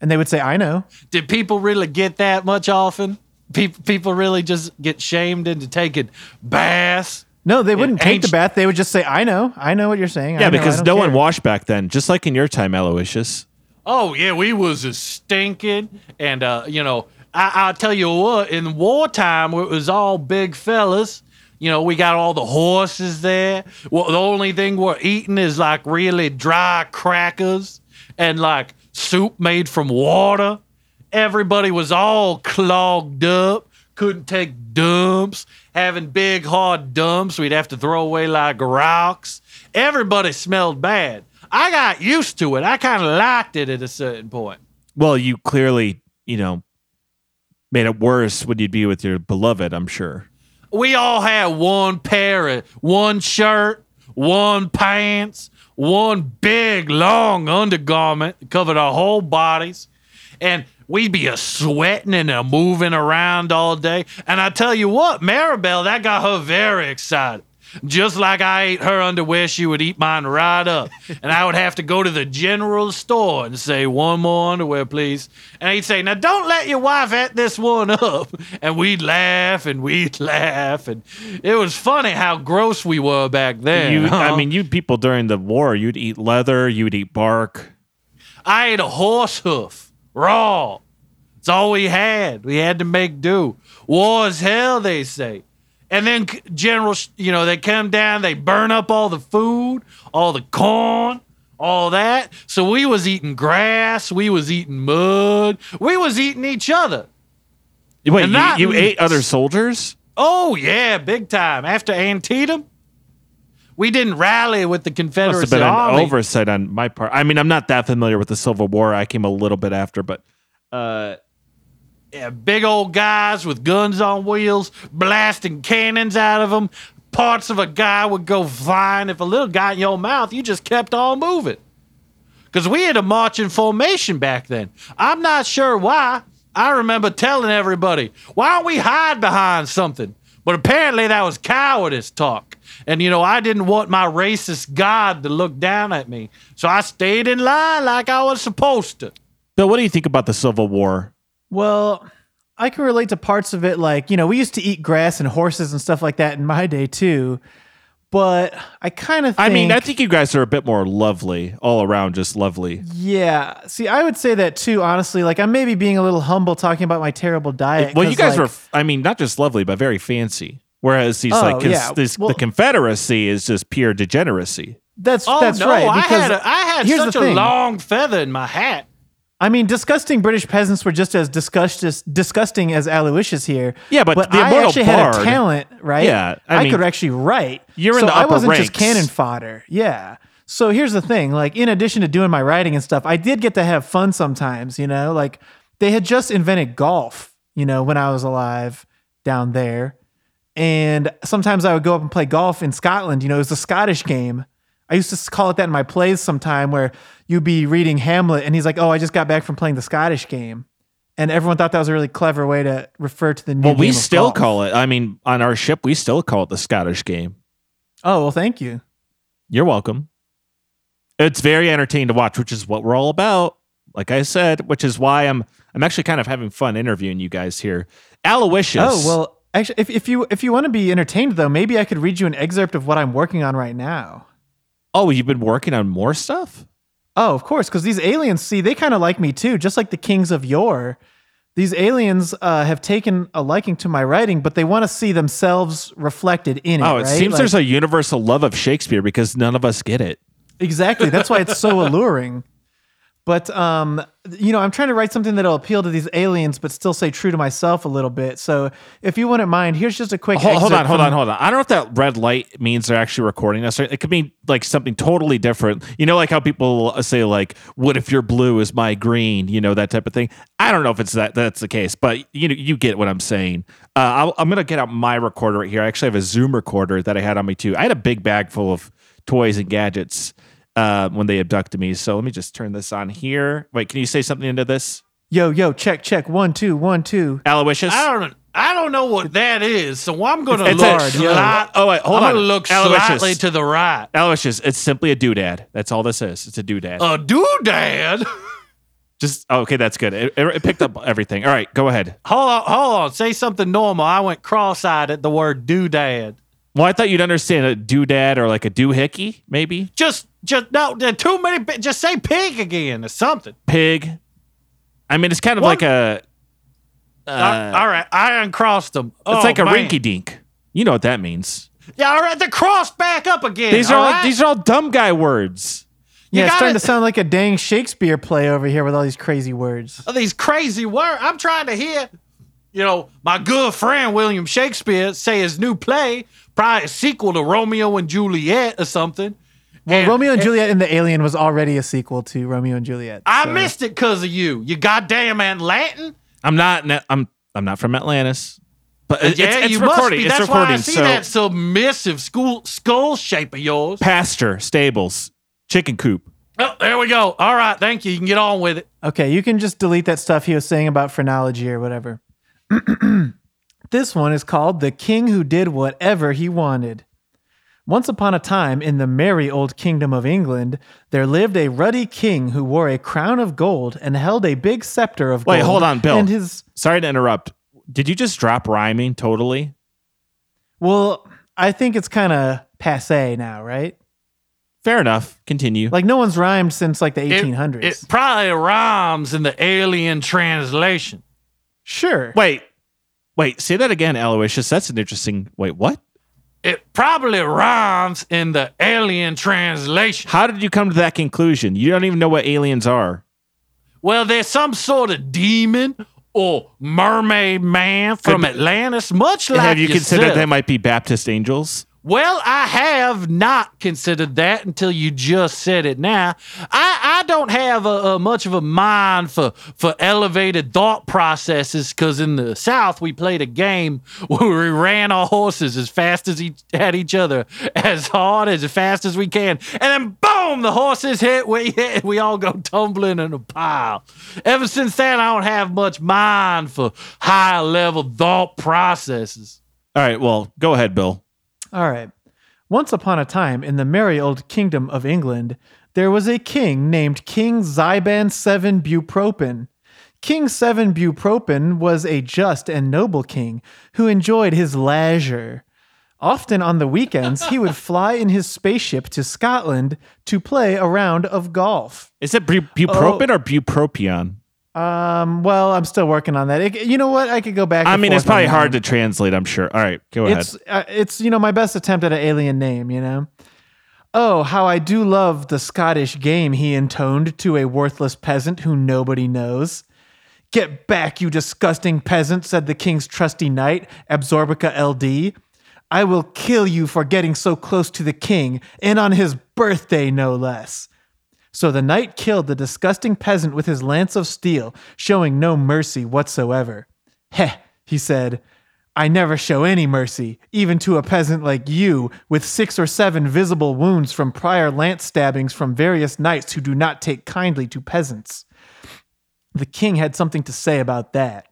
and they would say, I know. Did people really get that much often? Pe- people really just get shamed into taking baths. No, they wouldn't take the bath. They would just say, I know, I know what you're saying. I yeah, know, because don't no one care." washed back then, just like in your time, Aloysius. Oh yeah, we was a stinking, and uh, you know, I, I'll tell you what. In wartime, it was all big fellas. You know, we got all the horses there. Well, the only thing we're eating is like really dry crackers and like soup made from water. Everybody was all clogged up, couldn't take dumps, having big hard dumps we'd have to throw away like rocks. Everybody smelled bad. I got used to it. I kind of liked it at a certain point. Well, you clearly, you know, made it worse when you'd be with your beloved, I'm sure. We all had one pair of one shirt, one pants, one big long undergarment covered our whole bodies. And we'd be a sweating and a moving around all day. And I tell you what, Maribel, that got her very excited. Just like I ate her underwear, she would eat mine right up. And I would have to go to the general store and say, one more underwear, please. And he'd say, now don't let your wife eat this one up. And we'd laugh and we'd laugh. And it was funny how gross we were back then. You, I mean, you people during the war, you'd eat leather, you'd eat bark. I ate a horse hoof, raw. It's all we had. We had to make do. War is hell, they say. And then general, you know, they come down, they burn up all the food, all the corn, all that. So we was eating grass, we was eating mud, we was eating each other. Wait, And you, you ate other soldiers? Oh yeah, big time. After Antietam, We didn't rally with the Must have been an oversight on my part. I mean, I'm not that familiar with the Civil War. I came a little bit after, but uh, Yeah, big old guys with guns on wheels, blasting cannons out of them. Parts of a guy would go flying. If a little got in your mouth, you just kept on moving. Because we had a marching formation back then. I'm not sure why. I remember telling everybody, why don't we hide behind something? But apparently that was cowardice talk. And, you know, I didn't want my racist God to look down at me. So I stayed in line like I was supposed to. Bill, what do you think about the Civil War? Well, I can relate to parts of it. Like, you know, we used to eat grass and horses and stuff like that in my day too. But I kind of I mean, I think you guys are a bit more lovely, all around, just lovely. Yeah. See, I would say that too, honestly. Like, I'm maybe being a little humble talking about my terrible diet. Well, you 'cause, guys like, were, I mean, not just lovely, but very fancy. Whereas he's Oh, like, 'cause yeah. this, Well- the Confederacy is just pure degeneracy. That's Oh, that's no, right. I Because had, a, I had here's such the a thing. long feather in my hat. I mean, disgusting British peasants were just as disgust- disgusting as Aloysius here. Yeah, but the I actually had a talent, right? Yeah, I I, mean, could actually write. you're in so the I wasn't just cannon fodder. Yeah. So here's the thing: like, in addition to doing my writing and stuff, I did get to have fun sometimes. You know, like they had just invented golf. You know, when I was alive down there, and sometimes I would go up and play golf in Scotland. You know, it was a Scottish game. I used to call it that in my plays sometime where you'd be reading Hamlet and he's like, Oh, I just got back from playing the Scottish game. And everyone thought that was a really clever way to refer to the new Well, we still golf. call it, I mean, on our ship, we still call it the Scottish game. Oh, well, thank you. You're welcome. It's very entertaining to watch, which is what we're all about. Like I said, which is why I'm I'm actually kind of having fun interviewing you guys here. Aloysius. Oh, well, actually if, if you if you want to be entertained though, maybe I could read you an excerpt of what I'm working on right now. Oh, you've been working on more stuff? Oh, of course, because these aliens, see, they kind of like me too, just like the kings of yore. These aliens uh, have taken a liking to my writing, but they want to see themselves reflected in it. Oh, it right? seems Like- there's a universal love of Shakespeare because none of us get it. Exactly. That's why it's so alluring. But um, you know, I'm trying to write something that'll appeal to these aliens, but still say true to myself a little bit. So, if you wouldn't mind, here's just a quick. Hold, hold on, hold on, hold on. I don't know if that red light means they're actually recording us. It could mean like something totally different. You know, like how people say like, "What if your blue is my green?" You know that type of thing. I don't know if it's that that's the case, but you know, you get what I'm saying. Uh, I'll, I'm gonna get out my recorder right here. I actually have a Zoom recorder that I had on me too. I had a big bag full of toys and gadgets uh, when they abducted me. So let me just turn this on here. Wait, can you say something into this, Yo, yo, check, check. One, two, one, two. Aloysius? I don't I don't know what that is, so I'm gonna It's look a- slight- Oh, wait, hold I'm on. gonna look Aloysius. slightly to the right. Aloysius, it's simply a doodad. That's all this is. It's a doodad. A doodad. Just oh, okay, that's good. It, it, it picked up everything. All right, go ahead. hold on, hold on. Say something normal. I went cross-eyed at the word doodad. Well, I thought you'd understand a doodad or like a doohickey, maybe Just, just no. Too many. Just say pig again or something. pig. I mean, it's kind of What? like a. Uh, Uh, all right, I uncrossed them. it's Oh, like a man. rinky dink. You know what that means. Yeah, all right. The cross back up again. These are all right? these are all dumb guy words. You Yeah, it's starting gotta- sound like a dang Shakespeare play over here with all these crazy words. of these crazy words. I'm trying to hear, you know, my good friend William Shakespeare say his new play, probably a sequel to Romeo and Juliet or something. Well, And- Romeo and Juliet and the Alien was already a sequel to Romeo and Juliet. I so- missed it because of you. You goddamn Atlantan. I'm not. I'm. I'm not from Atlantis. But it's, yeah, it's, you recording. must be. It's That's recording. why I see so that submissive school skull shape of yours. pasture, stables, chicken coop. Oh, there we go. All right, thank you. You can get on with it. Okay, you can just delete that stuff he was saying about phrenology or whatever. this one is called The King Who Did Whatever He Wanted. Once upon a time, in the merry old kingdom of England, there lived a ruddy king who wore a crown of gold and held a big scepter of Wait, gold. Wait, hold on, Bill. And his Sorry to interrupt. Did you just drop rhyming totally? well, I think it's kind of passe now, right? Fair enough. Continue. Like no one's rhymed since like the It- 1800s. It, probably rhymes in the alien translation. sure. wait, wait. Say that again, Aloysius. That's an interesting. Wait, what? It probably rhymes in the alien translation. How did you come to that conclusion? You don't even know what aliens are. Well, there's some sort of demon or mermaid man from Atlantis, much like Have you considered they might be Baptist angels? Well, I have not considered that until you just said it now. I, I don't have a, a much of a mind for, for elevated thought processes because in the South, we played a game where we ran our horses as fast as each, at each other, as hard, as fast as we can. And then, boom, the horses hit, we hit, we all go tumbling in a pile. Ever since then, I don't have much mind for high level thought processes. All right, well, go ahead, Bill. All right. Once upon a time in the merry old kingdom of England, there was a king named King Zyban Seven Bupropin. King Seven Bupropin was a just and noble king who enjoyed his leisure. Often on the weekends, he would fly in his spaceship to Scotland to play a round of golf. Is it bu- bupropin oh. or bupropion? Um, well, I'm still working on that. It- you know what? I could go back. I mean, it's probably hard to translate, I'm sure. All right, go ahead. It's uh, it's you know my best attempt at an alien name, you know. Oh, how I do love the Scottish game he intoned to a worthless peasant who nobody knows. Get back, you disgusting peasant, said the king's trusty knight, Absorbica LD. I will kill you for getting so close to the king, and on his birthday, no less. So the knight killed the disgusting peasant with his lance of steel, showing no mercy whatsoever. Heh, he said, I never show any mercy, even to a peasant like you, with six or seven visible wounds from prior lance stabbings from various knights who do not take kindly to peasants. The king had something to say about that.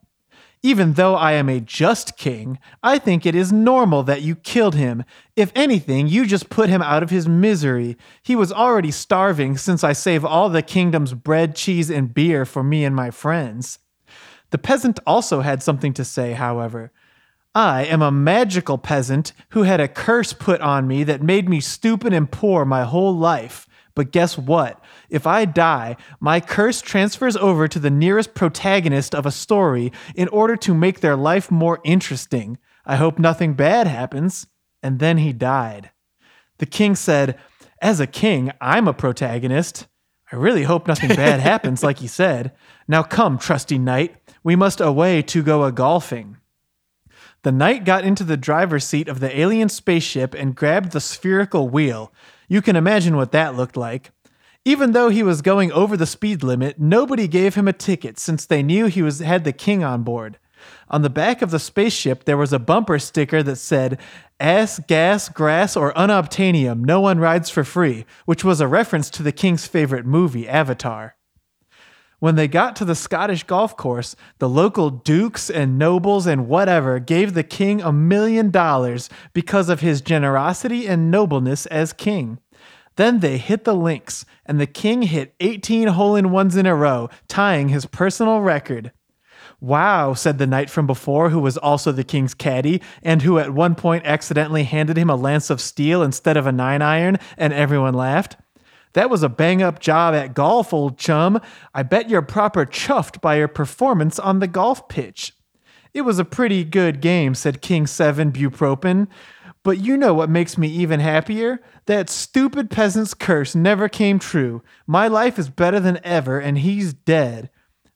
Even though I am a just king, I think it is normal that you killed him. If anything, you just put him out of his misery. He was already starving since I save all the kingdom's bread, cheese, and beer for me and my friends. The peasant also had something to say, however. I am a magical peasant who had a curse put on me that made me stupid and poor my whole life. But guess what? If I die, my curse transfers over to the nearest protagonist of a story in order to make their life more interesting. I hope nothing bad happens. And then he died. The king said, As a king, I'm a protagonist. I really hope nothing bad happens, like he said. Now come, trusty knight, we must away to go a golfing. The knight got into the driver's seat of the alien spaceship and grabbed the spherical wheel. You can imagine what that looked like. Even though he was going over the speed limit, nobody gave him a ticket since they knew he was had the king on board. On the back of the spaceship, there was a bumper sticker that said, Ass, gas, grass, or unobtainium, no one rides for free, which was a reference to the king's favorite movie, Avatar. When they got to the Scottish golf course, the local dukes and nobles and whatever gave the king a million dollars because of his generosity and nobleness as king. Then they hit the links, and the king hit 18 hole in ones in a row, tying his personal record. Wow, said the knight from before, who was also the king's caddy, and who at one point accidentally handed him a lance of steel instead of a nine iron, and everyone laughed. That was a bang up job at golf, old chum. I bet you're proper chuffed by your performance on the golf pitch. It was a pretty good game, said King Seven Bupropin. But you know what makes me even happier? That stupid peasant's curse never came true. My life is better than ever, and he's dead.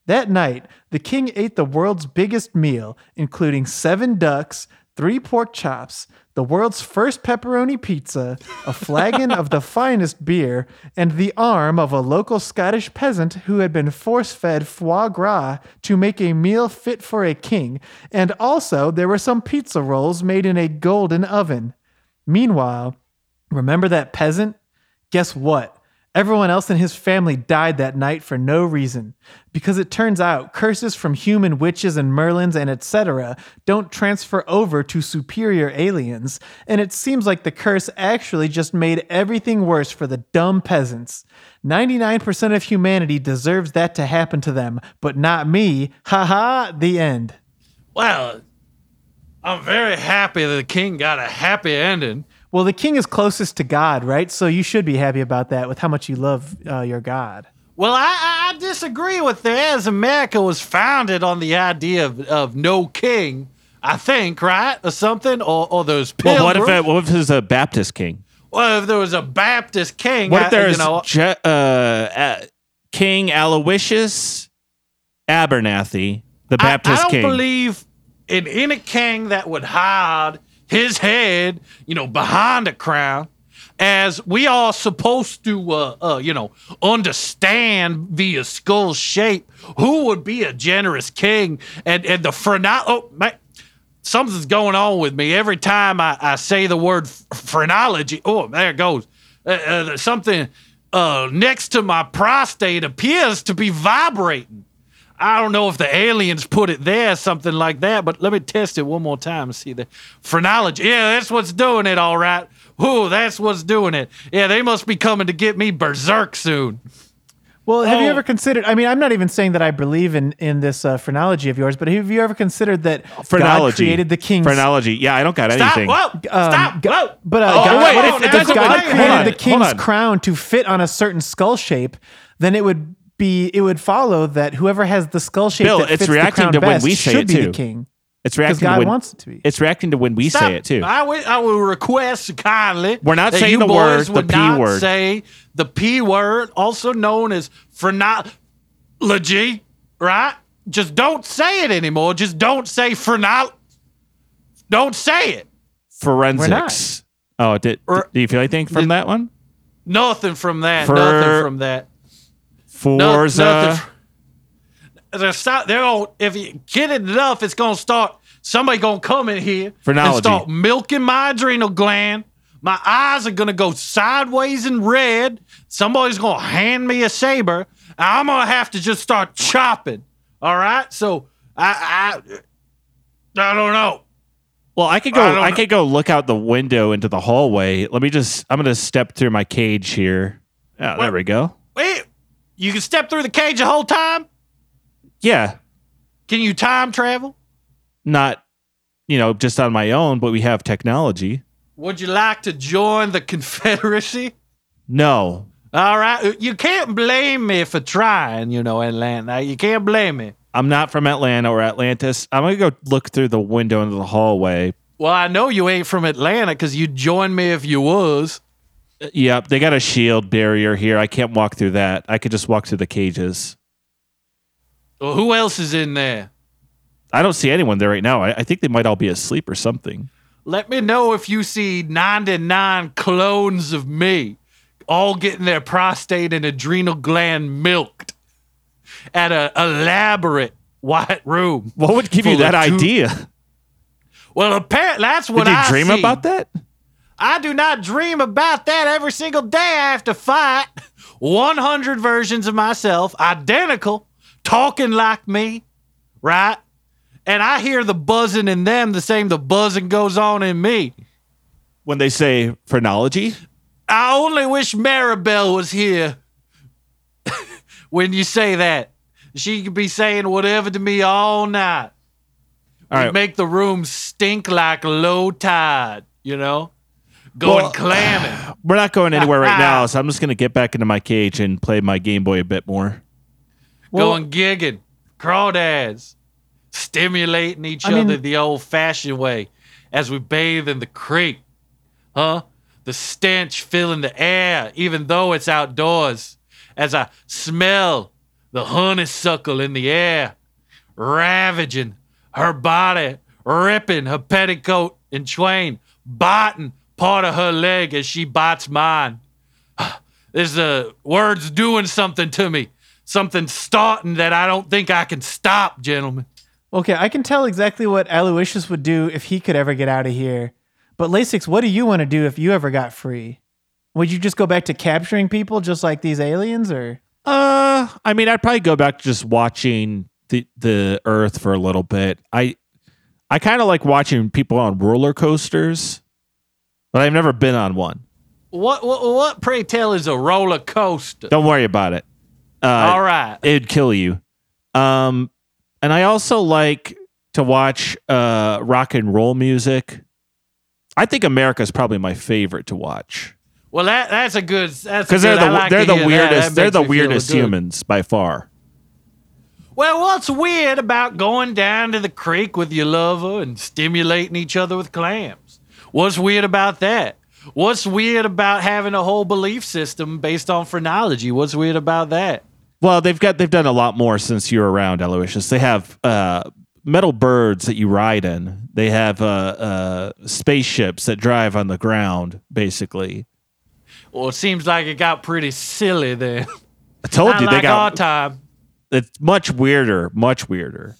That night, the king ate the world's biggest meal, including seven ducks, three pork chops, the world's first pepperoni pizza, a flagon of the finest beer, and the arm of a local Scottish peasant who had been force fed foie gras to make a meal fit for a king, and also there were some pizza rolls made in a golden oven. Meanwhile, remember that peasant? Guess what? Everyone else in his family died that night for no reason. Because it turns out curses from human witches and merlins and etc. don't transfer over to superior aliens, and it seems like the curse actually just made everything worse for the dumb peasants. 99% of humanity deserves that to happen to them, but not me. Ha ha, the end. Well, I'm very happy that the king got a happy ending. Well, the king is closest to God, right? So you should be happy about that with how much you love uh, your God. Well, I, I I disagree with that, as America was founded on the idea of, of no king, I think, right? Or something, or, or those pilgrims. Well, what if it, what if it's a Baptist king? well, if there was a Baptist king, What if there's you know, Je- uh, uh, King Aloysius Abernathy, the I, Baptist I don't king? believe in any king that would hide his head, you know, behind a crown, as we are supposed to, uh, uh, you know, understand via skull shape who would be a generous king and and the phrenology. Oh, man, something's going on with me every time I, I say the word phrenology. Oh, there it goes. Uh, uh, something uh, next to my prostate appears to be vibrating. I don't know if the aliens put it there, something like that, but let me test it one more time and see the phrenology. Yeah, that's what's doing it, all right. Ooh, that's what's doing it. Yeah, they must be coming to get me berserk soon. Well, have you Oh. ever considered? I mean, I'm not even saying that I believe in in this uh, phrenology of yours, but have you ever considered that God Phrenology. created the king's? Phrenology. Yeah, I don't got Stop! anything. Whoa! Um, Stop! Go- Whoa! But uh, Oh, God, wait, what if, now if that's God created on, the king's crown to fit on a certain skull shape, then it would be it would follow that whoever has the skull shape Bill, that it's fits the reacting crown to when best we say should it be too. the king It's because reacting to God when wants it to be. it's reacting to when we Stop. say it too. I will, I will request kindly. We're not that saying you the boys word, the would P not word. Say the P word, also known as phrenology, right? Just don't say it anymore. Just don't say phrenol. Don't say it. Forensics. Oh, did, Or- do you feel anything from did- that one? Nothing from that. For- nothing from that. No- Forza. nothing fr- They're start, they're gonna, if you get it enough, it's gonna start. Somebody gonna come in here and Phrenology. start milking my adrenal gland. My eyes are gonna go sideways and red. Somebody's gonna hand me a saber. I'm gonna have to just start chopping. All right. So I I I don't know. Well, I could go. don't I, could go look out the window into the hallway. Let me just. I'm gonna step through my cage here. Yeah, there we go. You can step through the cage the whole time. Yeah, Can you time travel? not, you know, just on my own, but we have technology. Would you like to join the Confederacy? No, All right. You can't blame me for trying, you know, Atlanta. You can't blame me. I'm not from Atlanta or Atlantis. I'm gonna go look through the window into the hallway. Well, I know you ain't from Atlanta because you'd join me if you was. Yep, they got a shield barrier here. I can't walk through that. I could just walk through the cages. Well, who else is in there? I don't see anyone there right now. I, I think they might all be asleep or something. Let me know if you see 99 clones of me all getting their prostate and adrenal gland milked at an elaborate white room. What would give you that two- idea? Well, apparently that's what Did you I dream see. about that? I do not dream about that every single day. I have to fight 100 versions of myself, identical, talking like me, right? And I hear the buzzing in them the same the buzzing goes on in me. When they say phrenology? I only wish Maribel was here when you say that. She could be saying whatever to me all night. All It'd make the room stink like low tide, you know? Going Well- clamming. We're not going anywhere right now, so I'm just going to get back into my cage and play my Game Boy a bit more. Well- going gigging, crawdads, stimulating each I mean- other the old fashioned way as we bathe in the creek. Huh? The stench filling the air, even though it's outdoors, as I smell the honeysuckle in the air, ravaging her body, ripping her petticoat in twain, biting part of her leg as she bites mine. There's uh, words doing something to me. Something starting that I don't think I can stop, gentlemen. Okay, I can tell exactly what Aloysius would do if he could ever get out of here. But Lasix, what do you want to do if you ever got free? Would you just go back to capturing people just like these aliens or Uh, I mean, I'd probably go back to just watching the the Earth for a little bit. I I kind of like watching people on roller coasters, but I've never been on one. What, what, what pray tell, is a roller coaster? Don't worry about it. Uh, All right. it'd kill you. Um, and I also like to watch uh rock and roll music. I think America is probably my favorite to watch Well, that that's a good. That's because they're the like they're the that. weirdest That they're the weirdest humans by far. Well, what's weird about going down to the creek with your lover and stimulating each other with clams? What's weird about that? What's weird about having a whole belief system based on phrenology? What's weird about that? Well, they've got they've done a lot more since you were around, Aloysius. They have uh, metal birds that you ride in. They have uh, uh, spaceships that drive on the ground, basically. Well, it seems like it got pretty silly then. I told Not you like they our got time. it's much weirder, much weirder.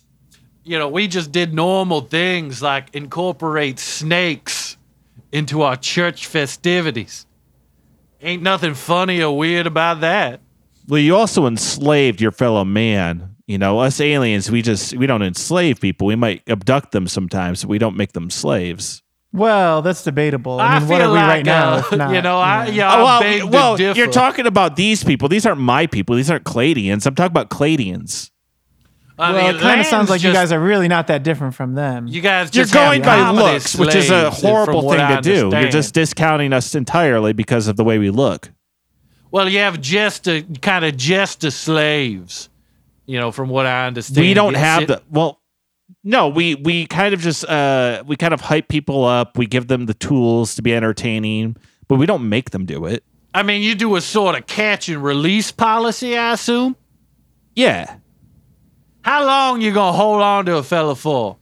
You know, we just did normal things like incorporate snakes into our church festivities. Ain't nothing funny or weird about that. Well, you also enslaved your fellow man. You know, us aliens, we just we don't enslave people. We might abduct them sometimes, but we don't make them slaves. Well, that's debatable. I I, mean, feel what are we like, right now? uh, if not, you know, I, yeah. yeah, Oh, well, well you're talking about these people. These aren't my people. These aren't Cladians. I'm talking about Cladians. I well, mean, it kind of sounds Land's like you guys are really not that different from them. You guys You're going by looks, which is a horrible thing I to do. You're just discounting us entirely because of the way we look. well, you have just a kind of just a slaves. You know, from what I understand, we don't It's- have it- the well no we we kind of just uh we kind of hype people up we give them the tools to be entertaining but we don't make them do it I mean, you do a sort of catch and release policy, I assume. yeah How long you gonna hold on to a fella for?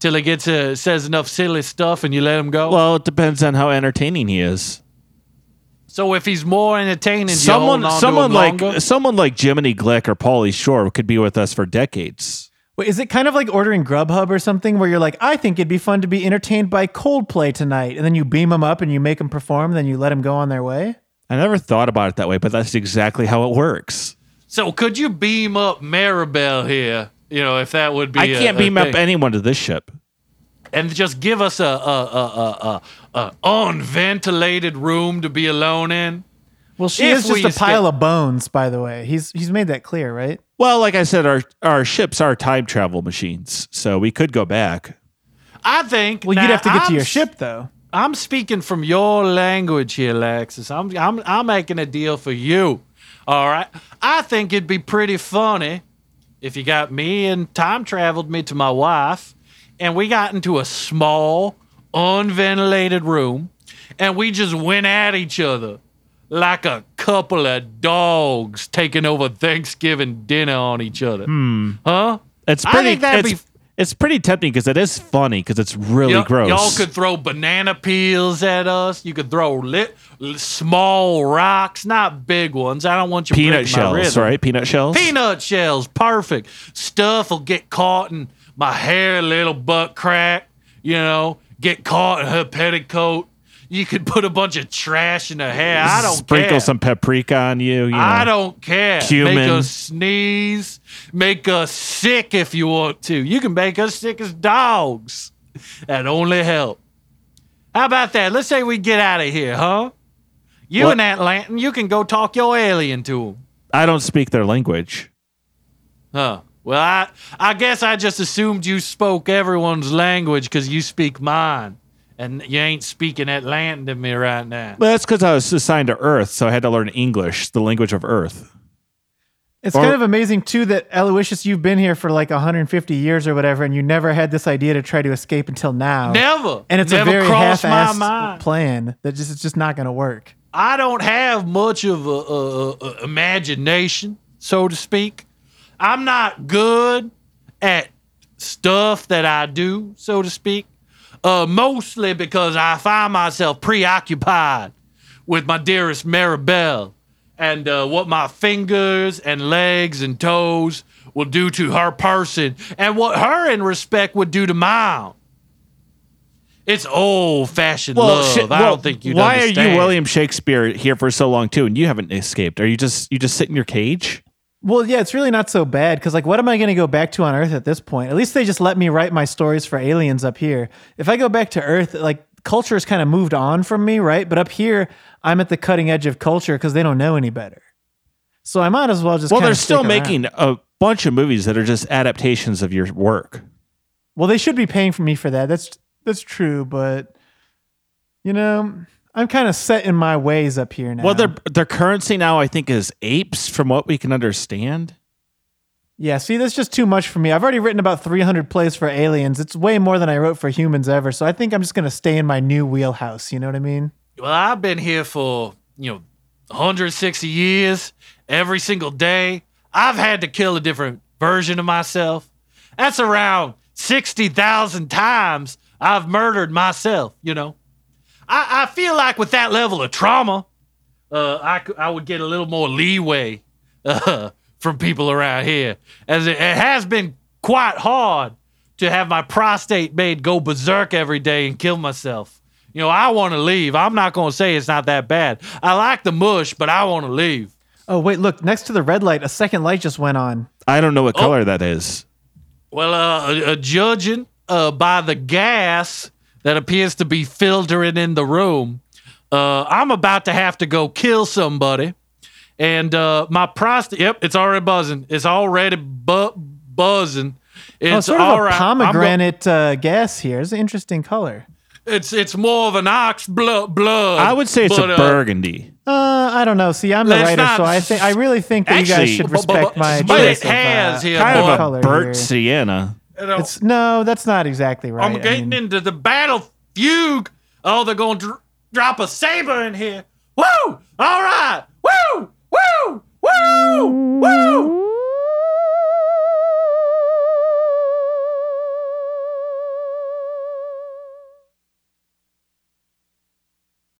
Till he gets uh, says enough silly stuff and you let him go. well it depends on how entertaining he is so if he's more entertaining, someone you hold on someone to him like longer? someone like jiminy glick or pauly shore could be with us for decades Wait, is it kind of like ordering Grubhub or something where you're like, I think it'd be fun to be entertained by Coldplay tonight, and then you beam them up and you make them perform, then you let them go on their way? i never thought about it that way but that's exactly how it works So could you beam up Maribel here? You know, if that would be. i a- can't a beam up anyone to this ship and just give us a a a a, a, a unventilated room to be alone in. Well, she If is just we a pile of bones, by the way. He's he's made that clear, right? well like i said our our ships are time travel machines so we could go back I think. Well, you'd have to get to I'm your ship though. I'm speaking from your language here, Alexis. I'm I'm I'm making a deal for you. All right. I think it'd be pretty funny if you got me and time traveled me to my wife, and we got into a small, unventilated room, and we just went at each other like a couple of dogs taking over Thanksgiving dinner on each other. Hmm. Huh? It's I pretty. think that'd it's, it's pretty tempting because it is funny because it's really Y'all- gross. Y'all could throw banana peels at us. You could throw lit, li- small rocks, not big ones. I don't want you peanut shells, right? Peanut shells. Peanut shells, perfect. Stuff will get caught in my hair, little butt crack. You know, get caught in her petticoat. You could put a bunch of trash in her hair. I don't care. Sprinkle care. some paprika on you. you know. I don't care. Cumin. Make us sneeze. Make us sick if you want to. You can make us sick as dogs. That only help. How about that? Let's say we get out of here, huh? You What? and that you can go talk your alien to him. I don't speak their language. Huh. Well, I I guess I just assumed you spoke everyone's language because you speak mine. And you ain't speaking that lantern to me right now. Well, that's because I was assigned to Earth, so I had to learn English, the language of Earth. It's Or- kind of amazing too that Aloysius, you've been here for like 150 years or whatever, and you never had this idea to try to escape until now. Never. And it's Never a very crossed my half-assed mind. plan that just it's just not going to work. I don't have much of a, a, a- a imagination, so to speak. I'm not good at stuff that I do, so to speak. Uh, mostly because I find myself preoccupied with my dearest Maribel and uh, what my fingers and legs and toes will do to her person and what her in respect would do to mine. It's old fashioned love. shit, I well, don't think you. Why are you William Shakespeare here for so long too, and you haven't escaped? Are you just you just sit in your cage? Well, yeah, it's really not so bad because, like, what am I going to go back to on Earth at this point? At least they just let me write my stories for aliens up here. If I go back to Earth, like, culture has kind of moved on from me, right? But up here, I'm at the cutting edge of culture because they don't know any better. So I might as well just. Well, they're still around. making a bunch of movies that are just adaptations of your work. Well, they should be paying for me for that. That's that's true, but you know, I'm kind of set in my ways up here now. Well, their their currency now, I think, is apes, from what we can understand. yeah. See, that's just too much for me. I've already written about 300 plays for aliens. It's way more than I wrote for humans ever. So I think I'm just gonna stay in my new wheelhouse. You know what I mean? Well, I've been here for, you know, 160 years. Every single day, I've had to kill a different version of myself. That's around sixty thousand times I've murdered myself. You know, I, I feel like with that level of trauma, uh, I I would get a little more leeway uh, from people around here, as it, it has been quite hard to have my prostate made go berserk every day and kill myself. You know, I want to leave. I'm not going to say it's not that bad. I like the mush, but I want to leave. Oh wait, look next to the red light, a second light just went on. I don't know what color that is. Well, uh, uh, judging uh, by the gas that appears to be filtering in the room, uh, I'm about to have to go kill somebody. And uh, my prostate, yep, it's already buzzing. It's already bu- buzzing. Oh, It's sort of all a right. I'm go- pomegranate uh, gas here. It's an interesting color. it's it's more of an ox blood. blood I would say it's but, a uh, burgundy. Uh, I don't know. See, I'm the writer, not- so I think I really think that you guys Actually, should but- but- respect but- my but choice it of, uh, here, Kind of a color burnt here. sienna. You know, It's no, that's not exactly right. I'm I getting mean, into the battle fugue. Oh, they're going to dr- drop a saber in here. Woo! All right. Woo! Woo! Woo! Woo!